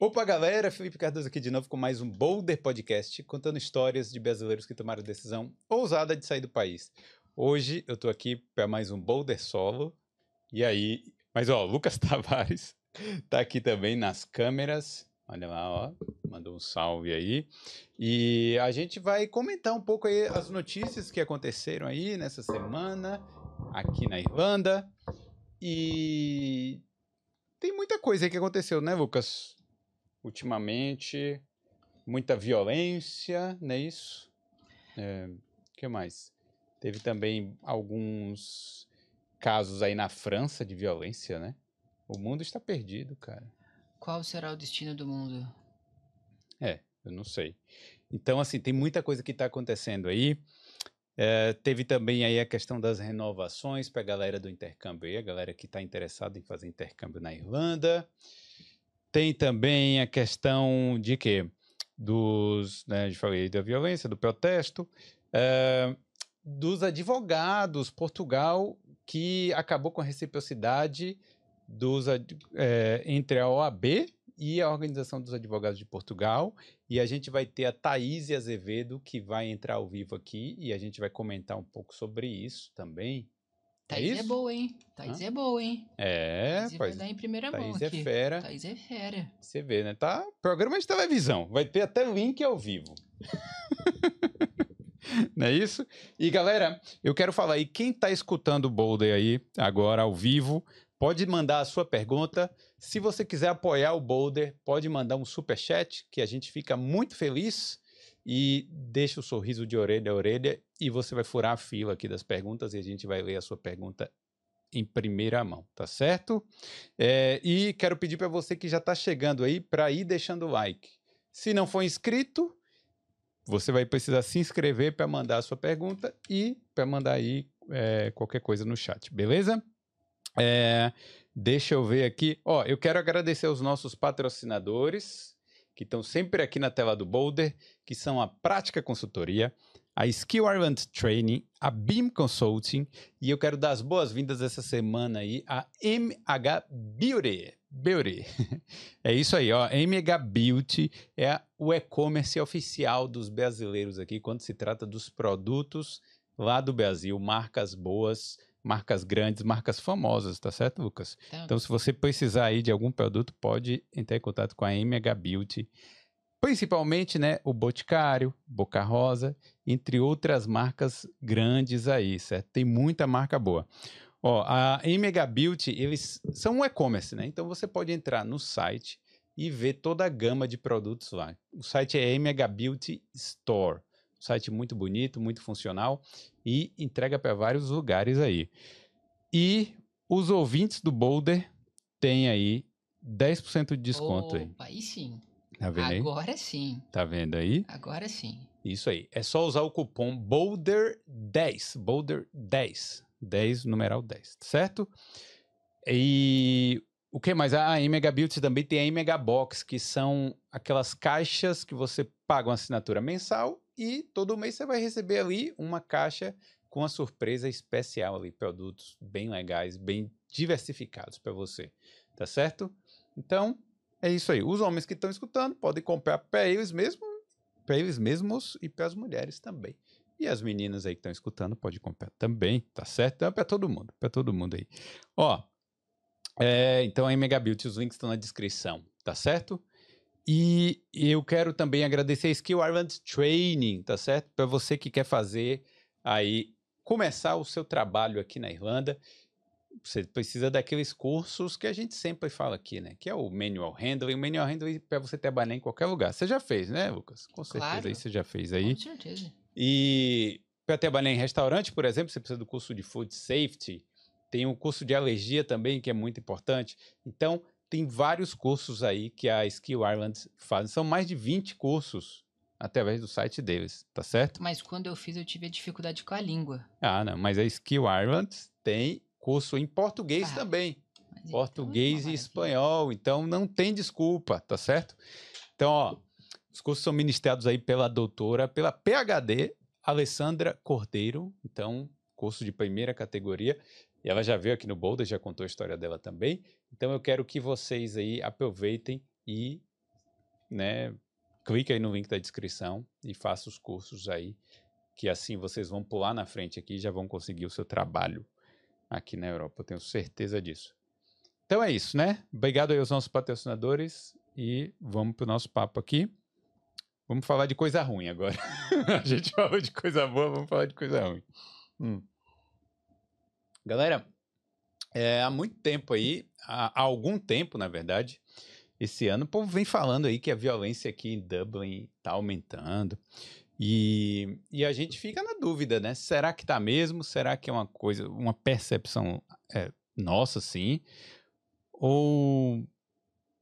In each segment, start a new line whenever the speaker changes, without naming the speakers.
Opa, galera! Felipe Cardoso aqui de novo com mais um Boulder Podcast, contando histórias de brasileiros que tomaram a decisão ousada de sair do país. Hoje eu tô aqui para mais um Boulder Solo. E aí, mas ó, Lucas Tavares tá aqui também nas câmeras. Olha lá, ó, mandou um salve aí. E a gente vai comentar um pouco aí as notícias que aconteceram aí nessa semana aqui na Irlanda. E tem muita coisa aí que aconteceu, né, Lucas? Ultimamente, muita violência, não é isso? O é, que mais? Teve também alguns casos aí na França de violência, né? O mundo está perdido, cara.
Qual será o destino do mundo?
É, eu não sei. Então, assim, tem muita coisa que está acontecendo aí. É, teve também aí a questão das renovações para a galera do intercâmbio aí, a galera que está interessada em fazer intercâmbio na Irlanda. Tem também a questão de que dos, né, gente falei da violência, do protesto, é, dos advogados, Portugal, que acabou com a reciprocidade dos, é, entre a OAB e a Organização dos Advogados de Portugal. E a gente vai ter a Thaís Azevedo, que vai entrar ao vivo aqui, e a gente vai comentar um pouco sobre isso também.
Thaís é, é boa, hein? Thaís Hã? é boa, hein?
É,
Thaís pois. Vai dar em primeira
Thaís
mão
é
aqui.
fera.
Thaís é fera.
Você vê, né? Tá programa de televisão. Vai ter até link ao vivo. Não é isso? E galera, eu quero falar aí, quem tá escutando o Boulder aí agora ao vivo, pode mandar a sua pergunta. Se você quiser apoiar o Boulder, pode mandar um super chat, que a gente fica muito feliz e deixa o sorriso de orelha a orelha e você vai furar a fila aqui das perguntas e a gente vai ler a sua pergunta em primeira mão, tá certo? É, e quero pedir para você que já está chegando aí para ir deixando o like. Se não for inscrito, você vai precisar se inscrever para mandar a sua pergunta e para mandar aí é, qualquer coisa no chat, beleza? É, deixa eu ver aqui. Ó, eu quero agradecer aos nossos patrocinadores que estão sempre aqui na tela do Boulder, que são a Prática Consultoria, a Skill Ireland Training, a Beam Consulting, e eu quero dar as boas-vindas essa semana aí a MH Beauty. Beauty. É isso aí, ó. MH Beauty é o e-commerce oficial dos brasileiros aqui quando se trata dos produtos lá do Brasil, marcas boas, marcas grandes, marcas famosas, tá certo, Lucas? Tá. Então, se você precisar aí de algum produto, pode entrar em contato com a MH Beauty. Principalmente, né, o Boticário, Boca Rosa, entre outras marcas grandes aí, certo? Tem muita marca boa. Ó, a MH Beauty, eles são um e-commerce, né? Então você pode entrar no site e ver toda a gama de produtos lá. O site é MH Beauty Store. Site muito bonito, muito funcional e entrega para vários lugares aí. E os ouvintes do Boulder têm aí 10% de desconto
Opa, aí. aí sim.
Tá vendo aí?
Agora sim.
Tá vendo aí?
Agora sim.
Isso aí. É só usar o cupom BOULDER10. BOULDER10. 10, numeral 10, certo? E o que mais? A Mega Beauty também tem a Mega Box, que são aquelas caixas que você paga uma assinatura mensal e todo mês você vai receber ali uma caixa com uma surpresa especial ali, produtos bem legais, bem diversificados para você, tá certo? Então, é isso aí. Os homens que estão escutando podem comprar para eles mesmos, para eles mesmos e para as mulheres também. E as meninas aí que estão escutando podem comprar também, tá certo? Então, é para todo mundo, para todo mundo aí. Ó, é, então a Mega Beauty, os links estão na descrição, tá certo? E eu quero também agradecer a Skill Ireland Training, tá certo? Para você que quer fazer aí, começar o seu trabalho aqui na Irlanda, você precisa daqueles cursos que a gente sempre fala aqui, né? Que é o Manual Handling. O Manual Handling para você trabalhar em qualquer lugar. Você já fez, né, Lucas? Com certeza claro. aí você já fez aí.
Com certeza.
E para trabalhar em restaurante, por exemplo, você precisa do curso de Food Safety. Tem um curso de alergia também, que é muito importante. Então, tem vários cursos aí que a Skill Ireland faz. São mais de 20 cursos através do site deles, tá certo?
Mas quando eu fiz, eu tive dificuldade com a língua.
Ah, não, mas a Skill Ireland tem curso em português ah, também. Português então, e espanhol, então não tem desculpa, tá certo? Então, ó, os cursos são ministrados aí pela doutora, pela PhD Alessandra Cordeiro, então, curso de primeira categoria. E ela já veio aqui no Boulder, já contou a história dela também. Então eu quero que vocês aí aproveitem e né? Clique aí no link da descrição e faça os cursos aí, que assim vocês vão pular na frente aqui e já vão conseguir o seu trabalho aqui na Europa, eu tenho certeza disso. Então é isso, né? Obrigado aí aos nossos patrocinadores e vamos pro nosso papo aqui. Vamos falar de coisa ruim agora. a gente falou de coisa boa, vamos falar de coisa ruim. Hum. Galera, é, há muito tempo aí, há, algum tempo, na verdade, esse ano, o povo vem falando aí que a violência aqui em Dublin está aumentando. E, e a gente fica na dúvida, né? Será que tá mesmo? Será que é uma coisa, uma percepção é, nossa, sim? Ou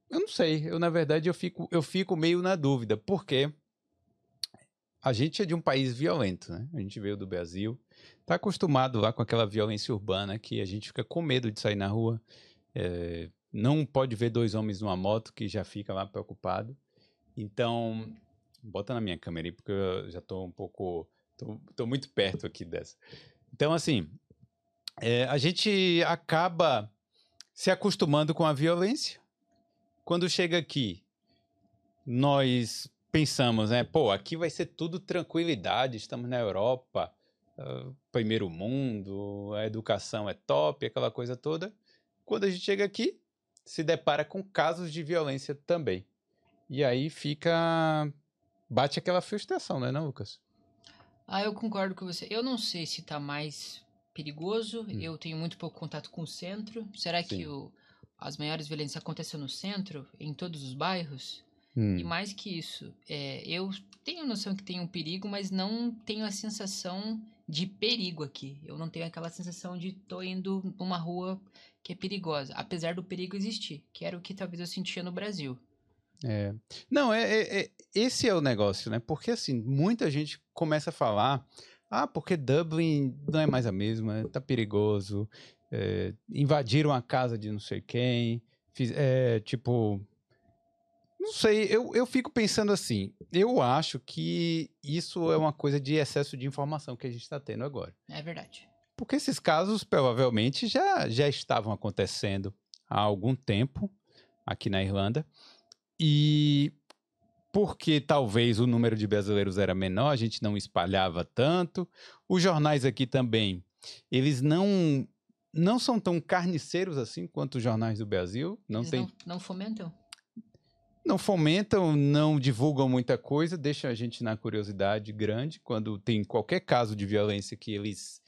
eu não sei. Eu na verdade eu fico, eu fico meio na dúvida, porque a gente é de um país violento, né? A gente veio do Brasil, tá acostumado lá com aquela violência urbana que a gente fica com medo de sair na rua. É, não pode ver dois homens numa moto que já fica lá preocupado. Então, Bota na minha câmera aí, porque eu já tô um pouco. Tô, tô muito perto aqui dessa. Então, assim, é, a gente acaba se acostumando com a violência. Quando chega aqui, nós pensamos, né? Pô, aqui vai ser tudo tranquilidade, estamos na Europa, uh, primeiro mundo, a educação é top, aquela coisa toda. Quando a gente chega aqui, se depara com casos de violência também. E aí fica bate aquela frustração, né, não, Lucas?
Ah, eu concordo com você. Eu não sei se tá mais perigoso. Hum. Eu tenho muito pouco contato com o centro. Será Sim. que o, as maiores violências acontecem no centro, em todos os bairros? Hum. E mais que isso, é, eu tenho noção que tem um perigo, mas não tenho a sensação de perigo aqui. Eu não tenho aquela sensação de tô indo numa rua que é perigosa, apesar do perigo existir, que era o que talvez eu sentia no Brasil.
É. Não, é, é, é, esse é o negócio, né? Porque assim, muita gente começa a falar, ah, porque Dublin não é mais a mesma, tá perigoso, é, invadiram a casa de não sei quem, fiz, é, tipo, não sei, eu, eu fico pensando assim, eu acho que isso é uma coisa de excesso de informação que a gente está tendo agora.
É verdade.
Porque esses casos provavelmente já, já estavam acontecendo há algum tempo aqui na Irlanda. E porque talvez o número de brasileiros era menor, a gente não espalhava tanto. Os jornais aqui também, eles não não são tão carniceiros assim quanto os jornais do Brasil. Não
eles
tem...
não, não fomentam.
Não fomentam, não divulgam muita coisa, deixam a gente na curiosidade grande quando tem qualquer caso de violência que eles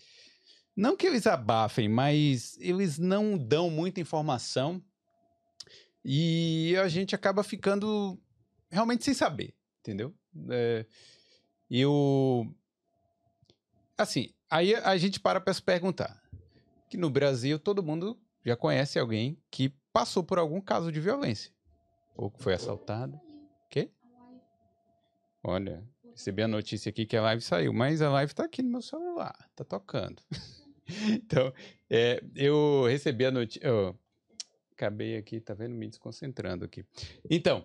não que eles abafem, mas eles não dão muita informação e a gente acaba ficando realmente sem saber, entendeu? É, eu. Assim, aí a gente para para se perguntar. Que no Brasil todo mundo já conhece alguém que passou por algum caso de violência. Ou que foi assaltado. Quê? Olha, recebi a notícia aqui que a live saiu, mas a live tá aqui no meu celular, tá tocando. então, é, eu recebi a notícia. Oh, acabei aqui, tá vendo? Me desconcentrando aqui. Então,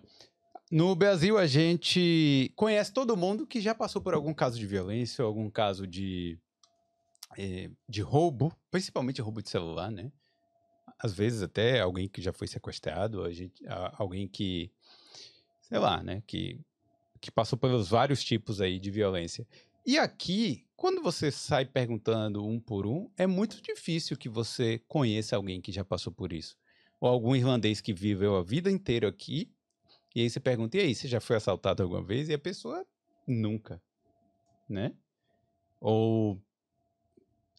no Brasil a gente conhece todo mundo que já passou por algum caso de violência, algum caso de, é, de roubo, principalmente roubo de celular, né? Às vezes até alguém que já foi sequestrado, a gente, a, alguém que, sei lá, né? Que, que passou pelos vários tipos aí de violência. E aqui, quando você sai perguntando um por um, é muito difícil que você conheça alguém que já passou por isso ou algum irlandês que viveu a vida inteira aqui, e aí você pergunta, e aí, você já foi assaltado alguma vez? E a pessoa, nunca, né? Ou,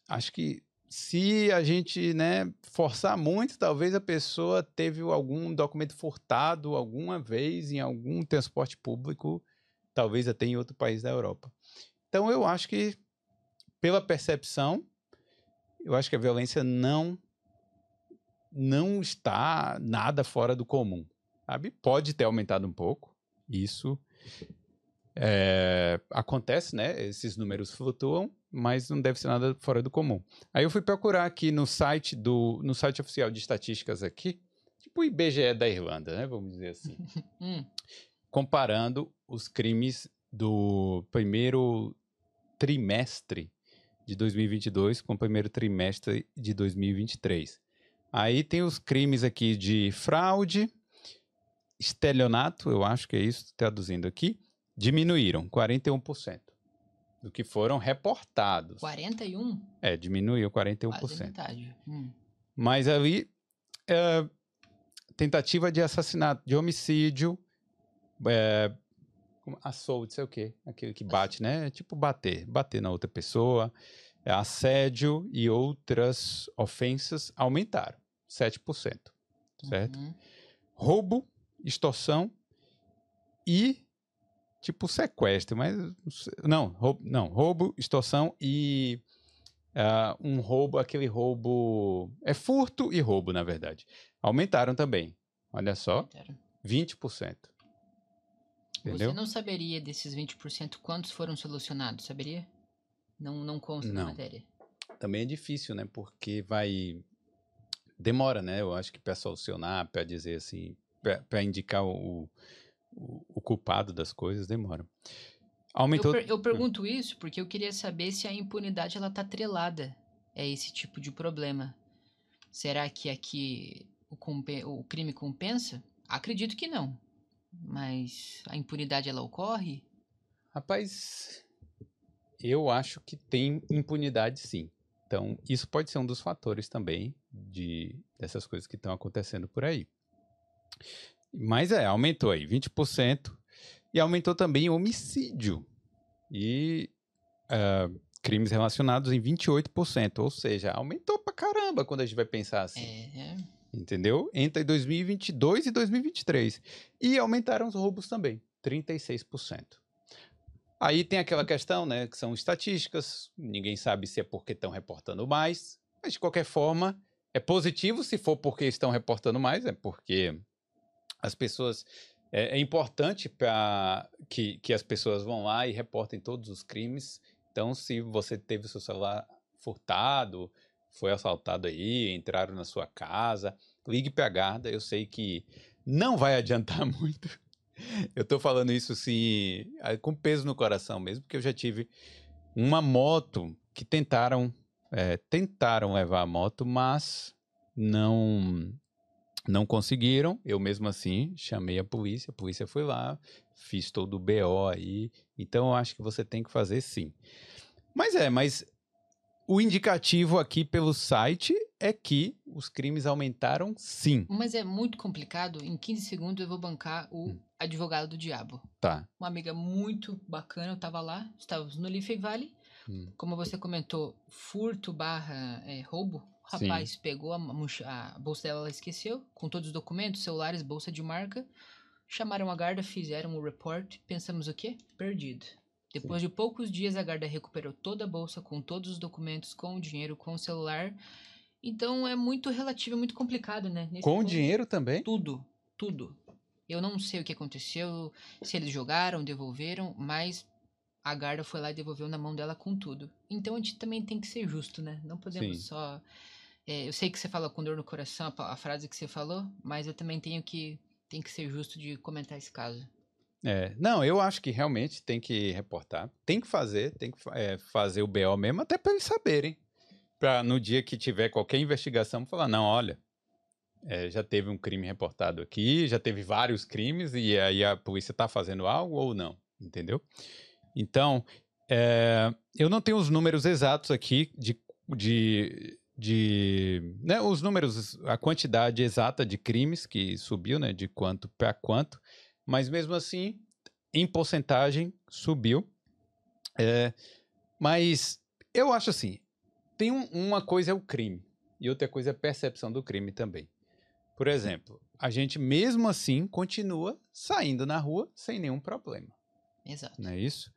acho que se a gente, né, forçar muito, talvez a pessoa teve algum documento furtado alguma vez em algum transporte público, talvez até em outro país da Europa. Então eu acho que, pela percepção, eu acho que a violência não não está nada fora do comum. Sabe? Pode ter aumentado um pouco, isso é, acontece, né? Esses números flutuam, mas não deve ser nada fora do comum. Aí eu fui procurar aqui no site do no site oficial de estatísticas aqui, tipo o IBGE da Irlanda, né? Vamos dizer assim, hum. comparando os crimes do primeiro trimestre de 2022 com o primeiro trimestre de 2023. Aí tem os crimes aqui de fraude, estelionato, eu acho que é isso, traduzindo aqui, diminuíram 41% do que foram reportados.
41?
É, diminuiu 41%.
Quase metade. Hum.
Mas ali, é, tentativa de assassinato, de homicídio, é, assault, sei o quê, aquele que bate, né? É tipo bater, bater na outra pessoa, é, assédio e outras ofensas aumentaram, 7%, certo?
Uhum.
Roubo, extorsão e tipo sequestro, mas não, roubo, não, roubo, extorsão e uh, um roubo, aquele roubo é furto e roubo, na verdade. Aumentaram também. Olha só,
Aumentaram.
20%. Entendeu?
Você não saberia desses 20% quantos foram solucionados, saberia? Não, não consta na
Não.
matéria.
Também é difícil, né? Porque vai demora, né? Eu acho que para solucionar, para dizer assim, para indicar o, o, o culpado das coisas, demora.
Eu,
Aumentou.
per- eu pergunto isso porque eu queria saber se a impunidade ela tá atrelada a esse tipo de problema. Será que aqui o, o crime compensa? Acredito que não. Mas a impunidade ela ocorre?
Rapaz, eu acho que tem impunidade sim. Então, isso pode ser um dos fatores também de dessas coisas que estão acontecendo por aí. Mas é, aumentou aí 20% e aumentou também o homicídio e ah, crimes relacionados em 28%, ou seja, aumentou pra caramba quando a gente vai pensar assim
É, é.
entendeu? Entre 2022 e 2023. E aumentaram os roubos também, 36%. Aí tem aquela questão, né, que são estatísticas, ninguém sabe se é porque estão reportando mais, mas de qualquer forma, é positivo se for porque estão reportando mais, é porque as pessoas é, é importante para que, que as pessoas vão lá e reportem todos os crimes. Então, se você teve o seu celular furtado, foi assaltado aí, entraram na sua casa, ligue para a Garda. Eu sei que não vai adiantar muito. Eu tô falando isso assim, com peso no coração mesmo, porque eu já tive uma moto que tentaram é, tentaram levar a moto, mas não não conseguiram. Eu mesmo assim chamei a polícia, a polícia foi lá, fiz todo o BO aí. Então eu acho que você tem que fazer sim. Mas é, mas o indicativo aqui pelo site é que os crimes aumentaram sim.
Mas é muito complicado. Em 15 segundos eu vou bancar o
Hum.
advogado do diabo.
Tá.
Uma amiga muito bacana, eu tava lá, estávamos no Liffey Valley.
Hum.
Como você comentou, furto barra é, roubo. O
Sim.
rapaz pegou a, a bolsa dela, ela esqueceu, com todos os documentos, celulares, bolsa de marca. Chamaram a guarda, fizeram o report. Pensamos o quê? Perdido. Depois de poucos dias, a guarda recuperou toda a bolsa com todos os documentos, com o dinheiro, com o celular. Então é muito relativo, é muito complicado, né? Nesse
Com
ponto.
dinheiro também?
Tudo, tudo. Eu não sei o que aconteceu, se eles jogaram, devolveram, mas a guarda foi lá e devolveu na mão dela com tudo. Então a gente também tem que ser justo, né? Não podemos
Sim.
só. É, eu sei que você fala com dor no coração a, a frase que você falou, mas eu também tenho que, tem que ser justo de comentar esse caso.
É, não, eu acho que realmente tem que reportar, tem que fazer, tem que é, fazer o BO mesmo, até para eles saberem. Para no dia que tiver qualquer investigação, falar: não, olha, é, já teve um crime reportado aqui, já teve vários crimes, e aí a polícia está fazendo algo ou não, entendeu? Então, é, eu não tenho os números exatos aqui de. de de né, os números, a quantidade exata de crimes que subiu, né, de quanto para quanto, mas mesmo assim, em porcentagem, subiu. É, mas eu acho assim: tem um- uma coisa é o crime, e outra coisa é a percepção do crime também. Por exemplo, a gente mesmo assim continua saindo na rua sem nenhum problema,
Exato.
não é isso?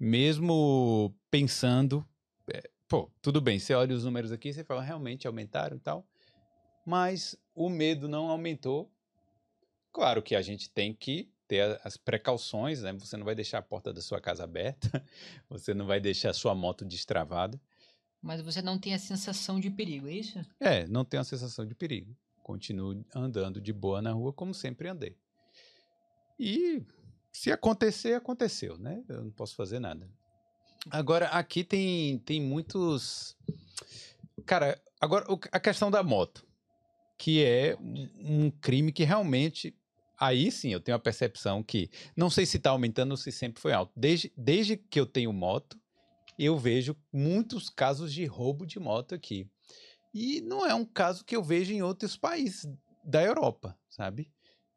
Mesmo pensando, é, pô, tudo bem, você olha os números aqui, você fala, realmente aumentaram e tal, mas o medo não aumentou. Claro que a gente tem que ter as precauções, né? Você não vai deixar a porta da sua casa aberta, você não vai deixar a sua moto destravada.
Mas você não tem a sensação de perigo, é isso?
É, não tem a sensação de perigo. Continuo andando de boa na rua como sempre andei. E se acontecer, aconteceu, né? Eu não posso fazer nada. Agora, aqui tem, tem muitos. Cara, agora a questão da moto, que é um crime que realmente aí sim eu tenho a percepção que, não sei se está aumentando ou se sempre foi alto. Desde, desde que eu tenho moto, eu vejo muitos casos de roubo de moto aqui. E não é um caso que eu vejo em outros países da Europa, sabe?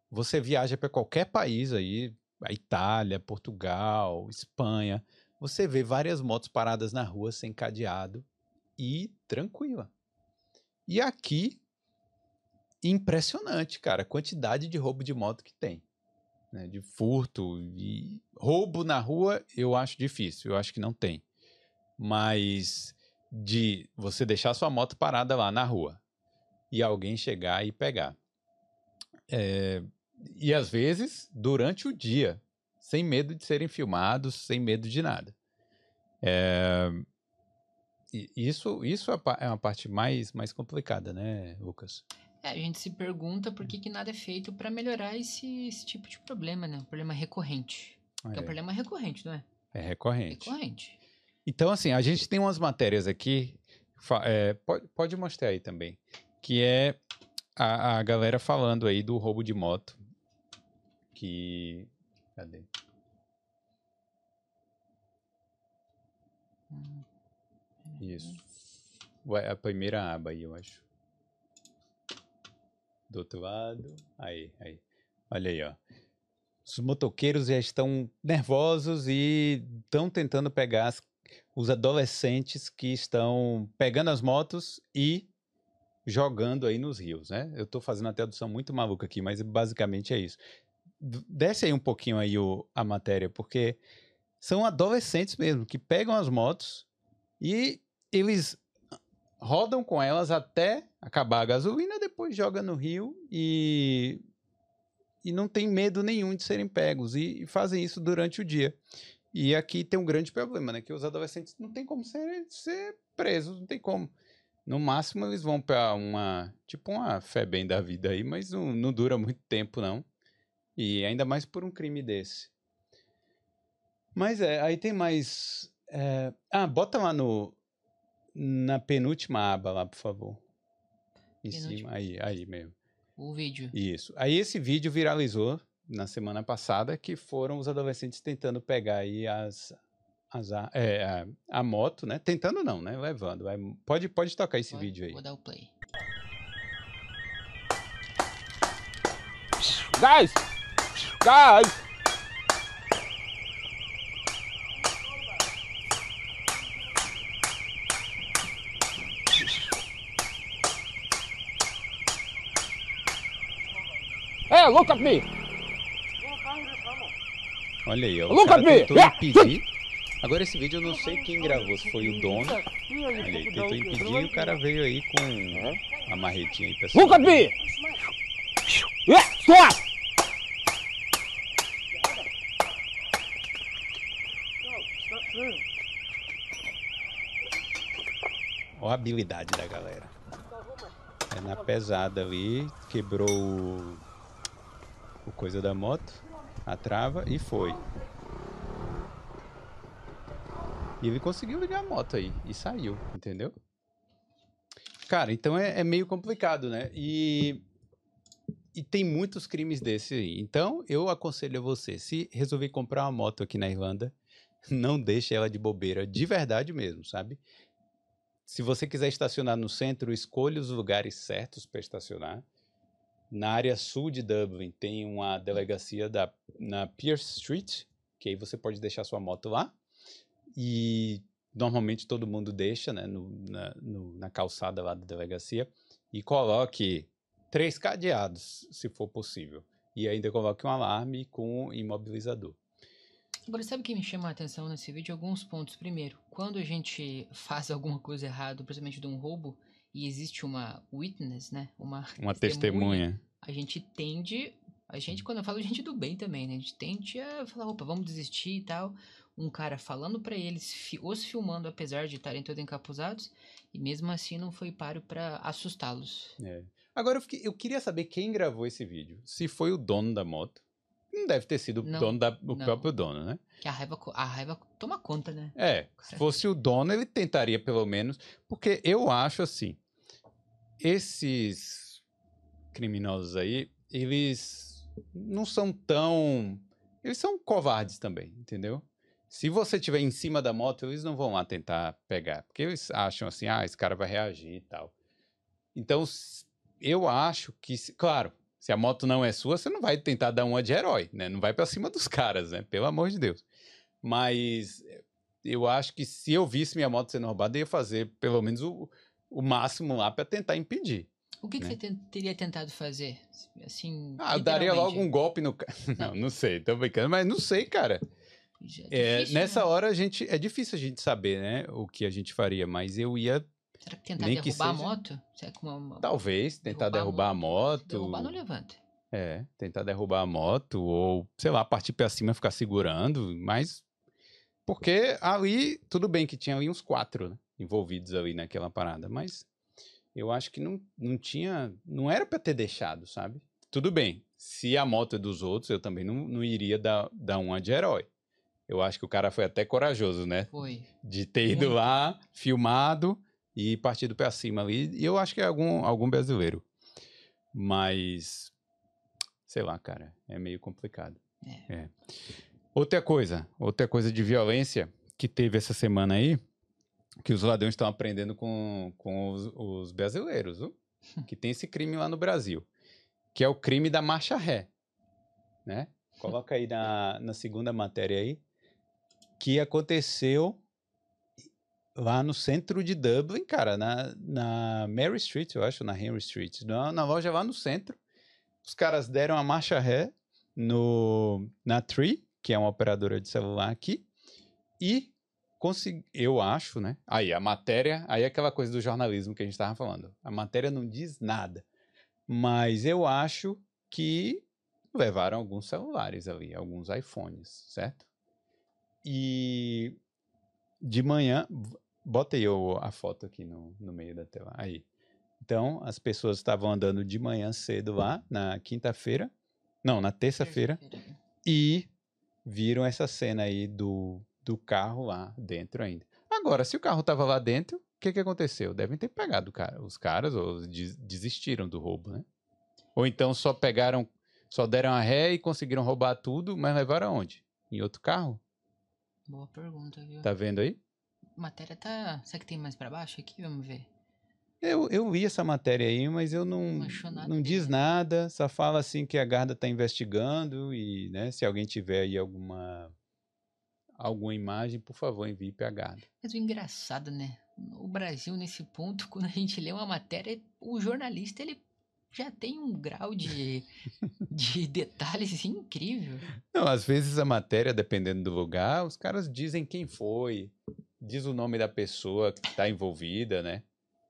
Você viaja para qualquer país aí, a Itália, Portugal, Espanha, você vê várias motos paradas na rua sem cadeado e tranquila. E aqui, impressionante, cara, a quantidade de roubo de moto que tem. Né, de furto e roubo na rua, eu acho difícil, eu acho que não tem. Mas de você deixar sua moto parada lá na rua e alguém chegar e pegar. É, e às vezes durante o dia, sem medo de serem filmados, sem medo de nada. É, isso isso é, é uma parte mais, mais complicada, né, Lucas?
É, a gente se pergunta por que, que nada é feito para melhorar esse, esse tipo de problema, né? Um problema recorrente. É. é um problema recorrente, não é?
É recorrente.
Recorrente.
Então, assim, a gente tem umas matérias aqui, é, pode, pode mostrar aí também, que é a, a galera falando aí do roubo de moto, que... Cadê? Isso. A primeira aba aí, eu acho. Do outro lado. Aí, aí. Olha aí, ó. Os motoqueiros já estão nervosos e estão tentando pegar as, os adolescentes que estão pegando as motos e jogando aí nos rios, né? Eu estou fazendo a tradução muito maluca aqui, mas basicamente é isso. Desce aí um pouquinho aí o, a matéria, porque são adolescentes mesmo que pegam as motos e eles rodam com elas até acabar a gasolina, depois joga no rio e e não tem medo nenhum de serem pegos e, e, fazem isso durante o dia. E aqui tem um grande problema, né? Que os adolescentes não tem como ser, ser presos, não tem como. No máximo eles vão para uma, tipo uma fé bem da vida aí, mas não, não dura muito tempo não. E ainda mais por um crime desse. Mas é, aí tem mais. É... Ah, bota lá no, na penúltima aba lá, por favor. Em penúltima. cima, aí, aí mesmo.
O vídeo.
Isso. Aí esse vídeo viralizou na semana passada, que foram os adolescentes tentando pegar aí as, as é, a, a, moto, né? Tentando não, né? Levando. Pode, pode tocar esse pode, vídeo aí.
Vou dar o play.
Guys! Guys! Hey, look at me.
Olha aí, ó. Look at me. Yeah. impedir. Agora esse vídeo eu não sei quem gravou, se foi o dono. Olha aí, tentou impedir e o cara veio aí com a marretinha aí, pessoal.
Look at me. Yeah, stop.
Olha a habilidade da galera. É na pesada ali, quebrou o o coisa da moto, a trava e foi. E ele conseguiu ligar a moto aí e saiu, entendeu? Cara, então é, é meio complicado, né? E, e tem muitos crimes desses aí. Então eu aconselho a você, se resolver comprar uma moto aqui na Irlanda, não deixe ela de bobeira, de verdade mesmo, sabe? Se você quiser estacionar no centro, escolha os lugares certos para estacionar. Na área sul de Dublin tem uma delegacia da, na Pierce Street, que aí você pode deixar sua moto lá. E normalmente todo mundo deixa né, no, na, no, na calçada lá da delegacia. E coloque três cadeados, se for possível. E ainda coloque um alarme com um imobilizador.
Agora, sabe o que me chama a atenção nesse vídeo? Alguns pontos. Primeiro, quando a gente faz alguma coisa errada, principalmente de um roubo, e existe uma witness, né? Uma,
uma testemunha, testemunha.
A gente tende. A gente, quando eu falo gente do bem também, né? A gente tende a falar, opa, vamos desistir e tal. Um cara falando para eles, os filmando, apesar de estarem todos encapuzados, e mesmo assim não foi páreo para assustá-los.
É. Agora eu, fiquei, eu, queria saber quem gravou esse vídeo. Se foi o dono da moto. Não deve ter sido não, o, dono da, o próprio dono, né?
Que a raiva, a raiva toma conta, né?
É. Se fosse o dono, ele tentaria pelo menos. Porque eu acho assim esses criminosos aí, eles não são tão. Eles são covardes também, entendeu? Se você estiver em cima da moto, eles não vão lá tentar pegar, porque eles acham assim, ah, esse cara vai reagir e tal. Então, eu acho que, claro, se a moto não é sua, você não vai tentar dar uma de herói, né? Não vai pra cima dos caras, né? Pelo amor de Deus. Mas eh, eu acho que se eu visse minha moto sendo roubada, eu ia fazer pelo menos o, o máximo lá pra tentar impedir.
O que, que
né?
você ten- teria tentado fazer? Assim,
Ah, eu daria logo um golpe no cara. Não, não sei, tô brincando, mas não sei, cara.
Já
É,
difícil,
nessa
né?
hora a gente é difícil a gente saber, né, o que a gente faria, mas eu ia
Será que tentar
nem que
derrubar a
seja-
moto? Será que uma,
talvez tentar
Derrubar
derrubar
a
a moto,
Derrubar não levanta.
é, tentar derrubar a moto ou sei lá, partir pra cima e ficar segurando, mas porque ali tudo bem que tinha ali uns quatro né, envolvidos ali naquela parada, mas eu acho que não, não tinha, não era pra ter deixado, sabe? Tudo bem, se a moto é dos outros, eu também não, não iria dar, dar uma de herói. Eu acho que o cara foi até corajoso, né?
Foi.
de ter ido
Muito.
lá, filmado e partido pra cima ali. E eu acho que é algum, algum brasileiro. Mas, sei lá, cara, é meio complicado.
É.
Outra coisa, outra coisa de violência que teve essa semana aí, que os ladrões estão aprendendo com, com os, os brasileiros, viu? que tem esse crime lá no Brasil, que é o crime da marcha ré, né? Coloca aí na, na segunda matéria aí, que aconteceu lá no centro de Dublin, cara, na, na Mary Street, eu acho, na Henry Street, na, na loja lá no centro. Os caras deram a marcha ré no, na Tree, que é uma operadora de celular aqui, e consegui, eu acho, né? Aí a matéria, aí é aquela coisa do jornalismo que a gente estava falando. A matéria não diz nada, mas eu acho que levaram alguns celulares ali, alguns iPhones, certo? E de manhã, bota aí a foto aqui no, no meio da tela. Aí. Então, as pessoas estavam andando de manhã cedo lá, na quinta-feira. Não, na terça-feira. E viram essa cena aí do, do carro lá dentro ainda. Agora, se o carro tava lá dentro, o que que aconteceu? Devem ter pegado cara- os caras ou des- desistiram do roubo, né? Ou então só pegaram, só deram a ré e conseguiram roubar tudo, mas levaram aonde? Em outro carro?
Boa pergunta, viu?
Tá vendo aí?
A matéria tá. Será que tem mais pra baixo aqui? Vamos ver.
Eu, eu li essa matéria aí, mas eu não,
Não
não diz nada, só fala assim que a Garda está investigando e, né, se alguém tiver aí alguma alguma imagem, por favor, envie para a Garda.
Mas o engraçado, né? O Brasil, nesse ponto, quando a gente lê uma matéria, o jornalista, ele já tem um grau de, de detalhes incrível.
Não, às vezes a matéria, dependendo do lugar, os caras dizem quem foi, diz o nome da pessoa que está envolvida, né?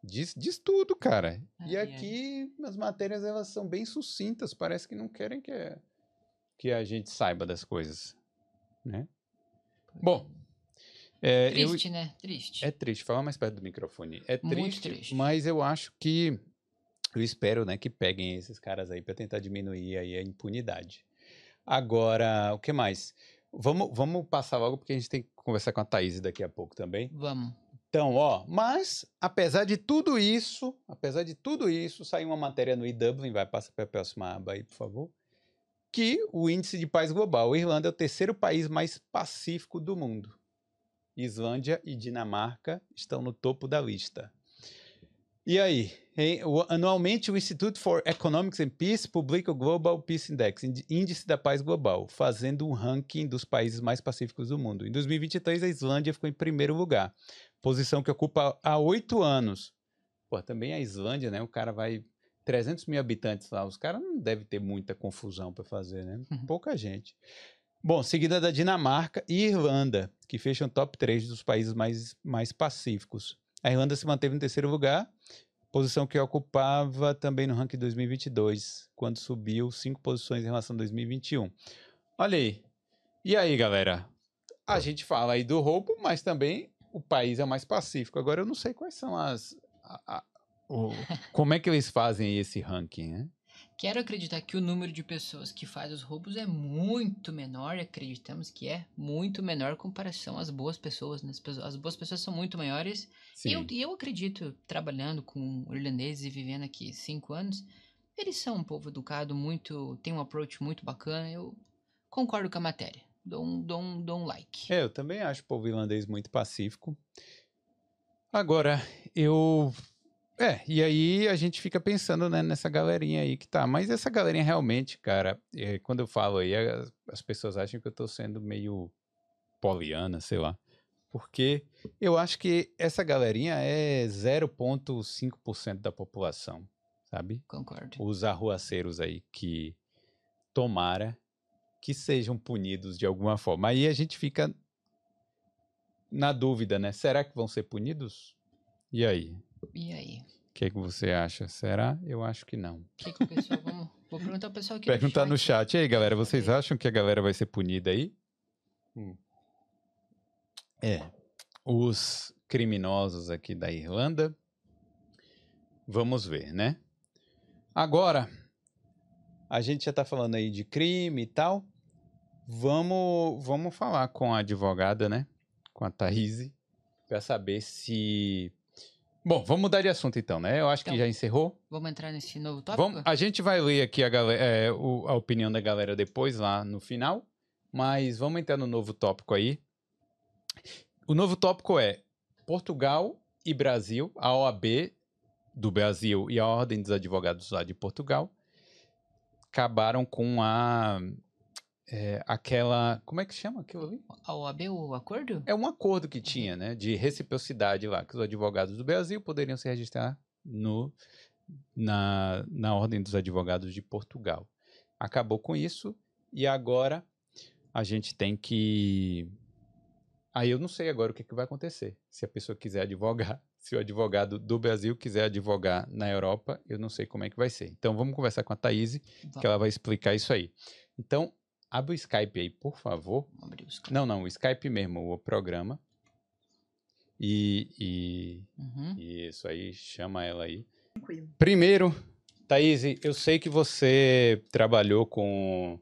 Diz, diz tudo, cara. E
Ai, ai.
aqui as matérias elas são bem sucintas, parece que não querem que, a- que a gente saiba das coisas, né? Bom, é, eu-
Triste, né? Triste.
É triste, fala mais perto do microfone. É
Muito
triste,
triste.
mas eu acho que eu espero, né, que peguem esses caras aí para tentar diminuir aí a impunidade. Agora, o que mais? Vamos, vamos passar logo porque a gente tem que conversar com a Thaís daqui a pouco também.
Vamos.
Então, ó, mas apesar de tudo isso, apesar de tudo isso, saiu uma matéria no eDublin, vai passar para a próxima aba aí, por favor, que o índice de paz global, a Irlanda é o terceiro país mais pacífico do mundo. Islândia e Dinamarca estão no topo da lista. E aí, anualmente o Institute for Economics and Peace publica o Global Peace Index, Índice da Paz Global, fazendo um ranking dos países mais pacíficos do mundo. Em 2023, a Islândia ficou em primeiro lugar, posição que ocupa há oito anos. Pô, também a Islândia, né? O cara vai 300 mil habitantes lá, os caras não devem ter muita confusão para fazer, né?
Uhum.
Pouca gente. Bom, seguida da Dinamarca e Irlanda, que fecham top 3 dos países mais, mais pacíficos. A Irlanda se manteve em terceiro lugar, posição que ocupava também no ranking 2022, quando subiu cinco posições em relação a 2021. Olha aí. E aí, galera? A gente fala aí do roubo, mas também o país é mais pacífico. Agora eu não sei quais são as. a- a- o- como é que eles fazem esse ranking, né?
Quero acreditar que o número de pessoas que faz os roubos é muito menor, acreditamos que é muito menor em comparação às boas pessoas, né? As, boas pessoas são muito maiores. E eu, e eu acredito, trabalhando com irlandeses e vivendo aqui cinco anos, Eles são um povo educado, muito. tem um approach muito bacana. Eu concordo com a matéria. Dou um, dou um, dou um like.
É, eu também acho o povo irlandês muito pacífico. Agora, eu. É, e aí a gente fica pensando né, nessa galerinha aí que tá. Mas essa galerinha realmente, cara, é, quando eu falo aí, as, as pessoas acham que eu tô sendo meio poliana, sei lá. Porque eu acho que essa galerinha é 0,5% da população, sabe?
Concordo.
Os arruaceiros aí que tomara que sejam punidos de alguma forma. Aí a gente fica na dúvida, né? Será que vão ser punidos? E aí?
E aí?
O que, que você acha? Será? Eu acho que não.
O que, que o pessoal. Vamos, vou perguntar ao pessoal aqui.
Perguntar no chat. E aí, galera, vocês acham que a galera vai ser punida aí? Hum. É. Os criminosos aqui da Irlanda. Vamos ver, né? Agora, a gente já tá falando aí de crime e tal. Vamos, vamos falar com a advogada, né? Com a Thaís, para saber se. Bom, vamos mudar de assunto então, né? Eu acho que
Então,
já encerrou.
Vamos entrar nesse novo tópico?
Vamos, a gente vai ler aqui a, gale- é, o- a opinião da galera depois, lá no final. Mas vamos entrar no novo tópico aí. O novo tópico é Portugal e Brasil, a OAB do Brasil e a Ordem dos Advogados lá de Portugal acabaram com a é, aquela como é que chama aquilo ali?
A OAB, o acordo?
É um acordo que tinha, né, de reciprocidade lá, que os advogados do Brasil poderiam se registrar no, na, na Ordem dos Advogados de Portugal. Acabou com isso e agora a gente tem que. Aí eu não sei agora o que, que vai acontecer. Se a pessoa quiser advogar, se o advogado do Brasil quiser advogar na Europa, eu não sei como é que vai ser. Então vamos conversar com a Thaís, que ela vai explicar isso aí. Então, abre o Skype aí, por favor.
Abrir os
Não, não, o Skype mesmo, o programa. E, e,
Uhum.
e isso aí, chama ela aí.
Tranquilo.
Primeiro, Thaís, eu sei que você trabalhou com,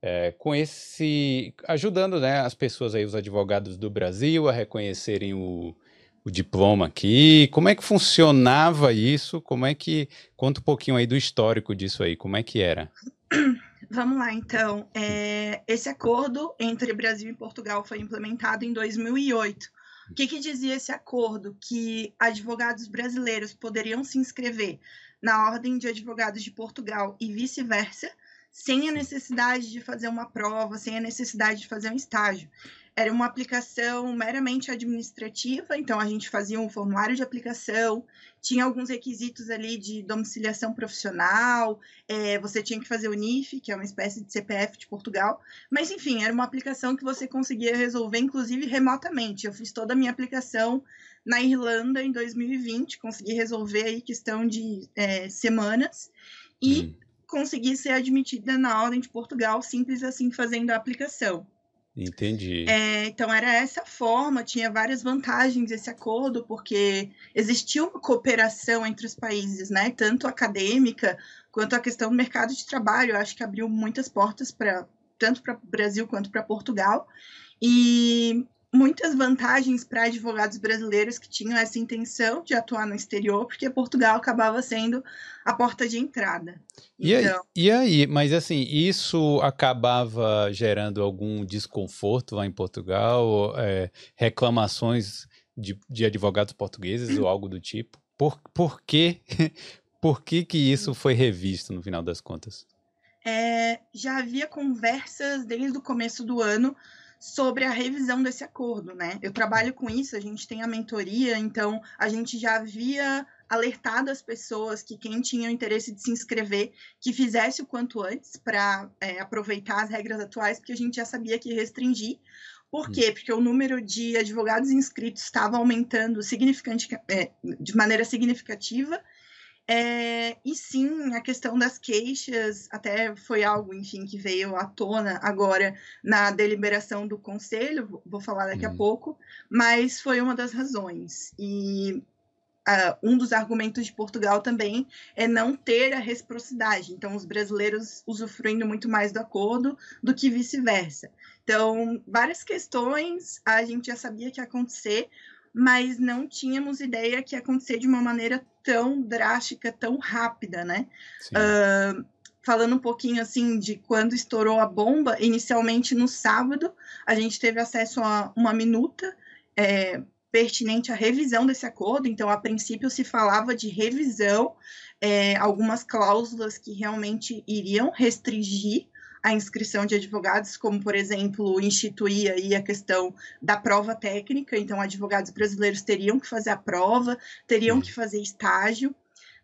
é, com esse. ajudando né, as pessoas aí, os advogados do Brasil, a reconhecerem o, o diploma aqui. Como é que funcionava isso? Como é que. Conta um pouquinho aí do histórico disso aí, como é que era?
Vamos lá, então. É, esse acordo entre Brasil e Portugal foi implementado em 2008. O que, que dizia esse acordo? Que advogados brasileiros poderiam se inscrever na Ordem de Advogados de Portugal e vice-versa, sem a necessidade de fazer uma prova, sem a necessidade de fazer um estágio. Era uma aplicação meramente administrativa, então a gente fazia um formulário de aplicação, tinha alguns requisitos ali de domiciliação profissional, é, você tinha que fazer o NIF, que é uma espécie de CPF de Portugal, mas enfim, era uma aplicação que você conseguia resolver, inclusive remotamente. Eu fiz toda a minha aplicação na Irlanda em 2020, consegui resolver aí questão de é, semanas e
Hum,
consegui ser admitida na Ordem de Portugal, simples assim, fazendo a aplicação.
Entendi.
É, então era essa forma, tinha várias vantagens esse acordo, porque existia uma cooperação entre os países, né? Tanto acadêmica quanto a questão do mercado de trabalho. Eu acho que abriu muitas portas para tanto para o Brasil quanto para Portugal. E muitas vantagens para advogados brasileiros que tinham essa intenção de atuar no exterior, porque Portugal acabava sendo a porta de entrada.
E aí,
Então,
e aí, mas assim, isso acabava gerando algum desconforto lá em Portugal, é, reclamações de, de advogados portugueses ou algo do tipo? Por, por que, por que que isso foi revisto no final das contas?
é, já havia conversas desde o começo do ano sobre a revisão desse acordo, né? Eu trabalho com isso, a gente tem a mentoria, então a gente já havia alertado as pessoas que quem tinha o interesse de se inscrever, que fizesse o quanto antes para aproveitar as regras atuais, porque a gente já sabia que ia restringir. Por quê? Porque o número de advogados inscritos estava aumentando significante, é, de maneira significativa. É, e sim, a questão das queixas até foi algo, enfim, que veio à tona agora na deliberação do conselho, vou- falar daqui a
Uhum.
pouco, mas foi uma das razões. E ah, um dos argumentos de Portugal também é não ter a reciprocidade, então os brasileiros usufruindo muito mais do acordo do que vice-versa. Então, várias questões a gente já sabia que ia acontecer. Mas não tínhamos ideia que ia acontecer de uma maneira tão drástica, tão rápida, né? Uh, falando um pouquinho assim de quando estourou a bomba, inicialmente no sábado, a gente teve acesso a uma minuta é, pertinente à revisão desse acordo, então a princípio se falava de revisão, é, algumas cláusulas que realmente iriam restringir a inscrição de advogados, como, por exemplo, instituir aí a questão da prova técnica, então advogados brasileiros teriam que fazer a prova, teriam que fazer estágio.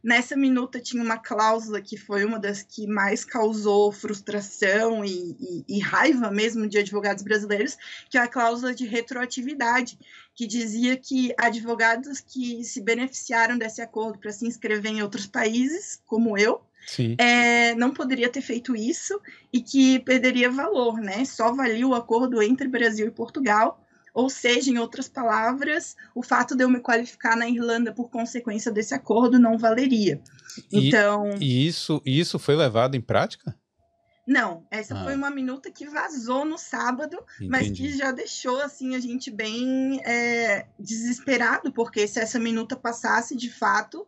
Nessa minuta tinha uma cláusula que foi uma das que mais causou frustração e, e, e, raiva mesmo de advogados brasileiros, que é a cláusula de retroatividade, que dizia que advogados que se beneficiaram desse acordo para se inscrever em outros países, como eu, é, não poderia ter feito isso e que perderia valor, né? Só valia o acordo entre Brasil e Portugal. Ou seja, em outras palavras, o fato de eu me qualificar na Irlanda por consequência desse acordo não valeria. Então.
E, e isso, isso foi levado em prática?
Não, essa ah. foi uma minuta que vazou no sábado, Entendi. mas que já deixou assim a gente bem é, desesperado, porque se essa minuta passasse de fato,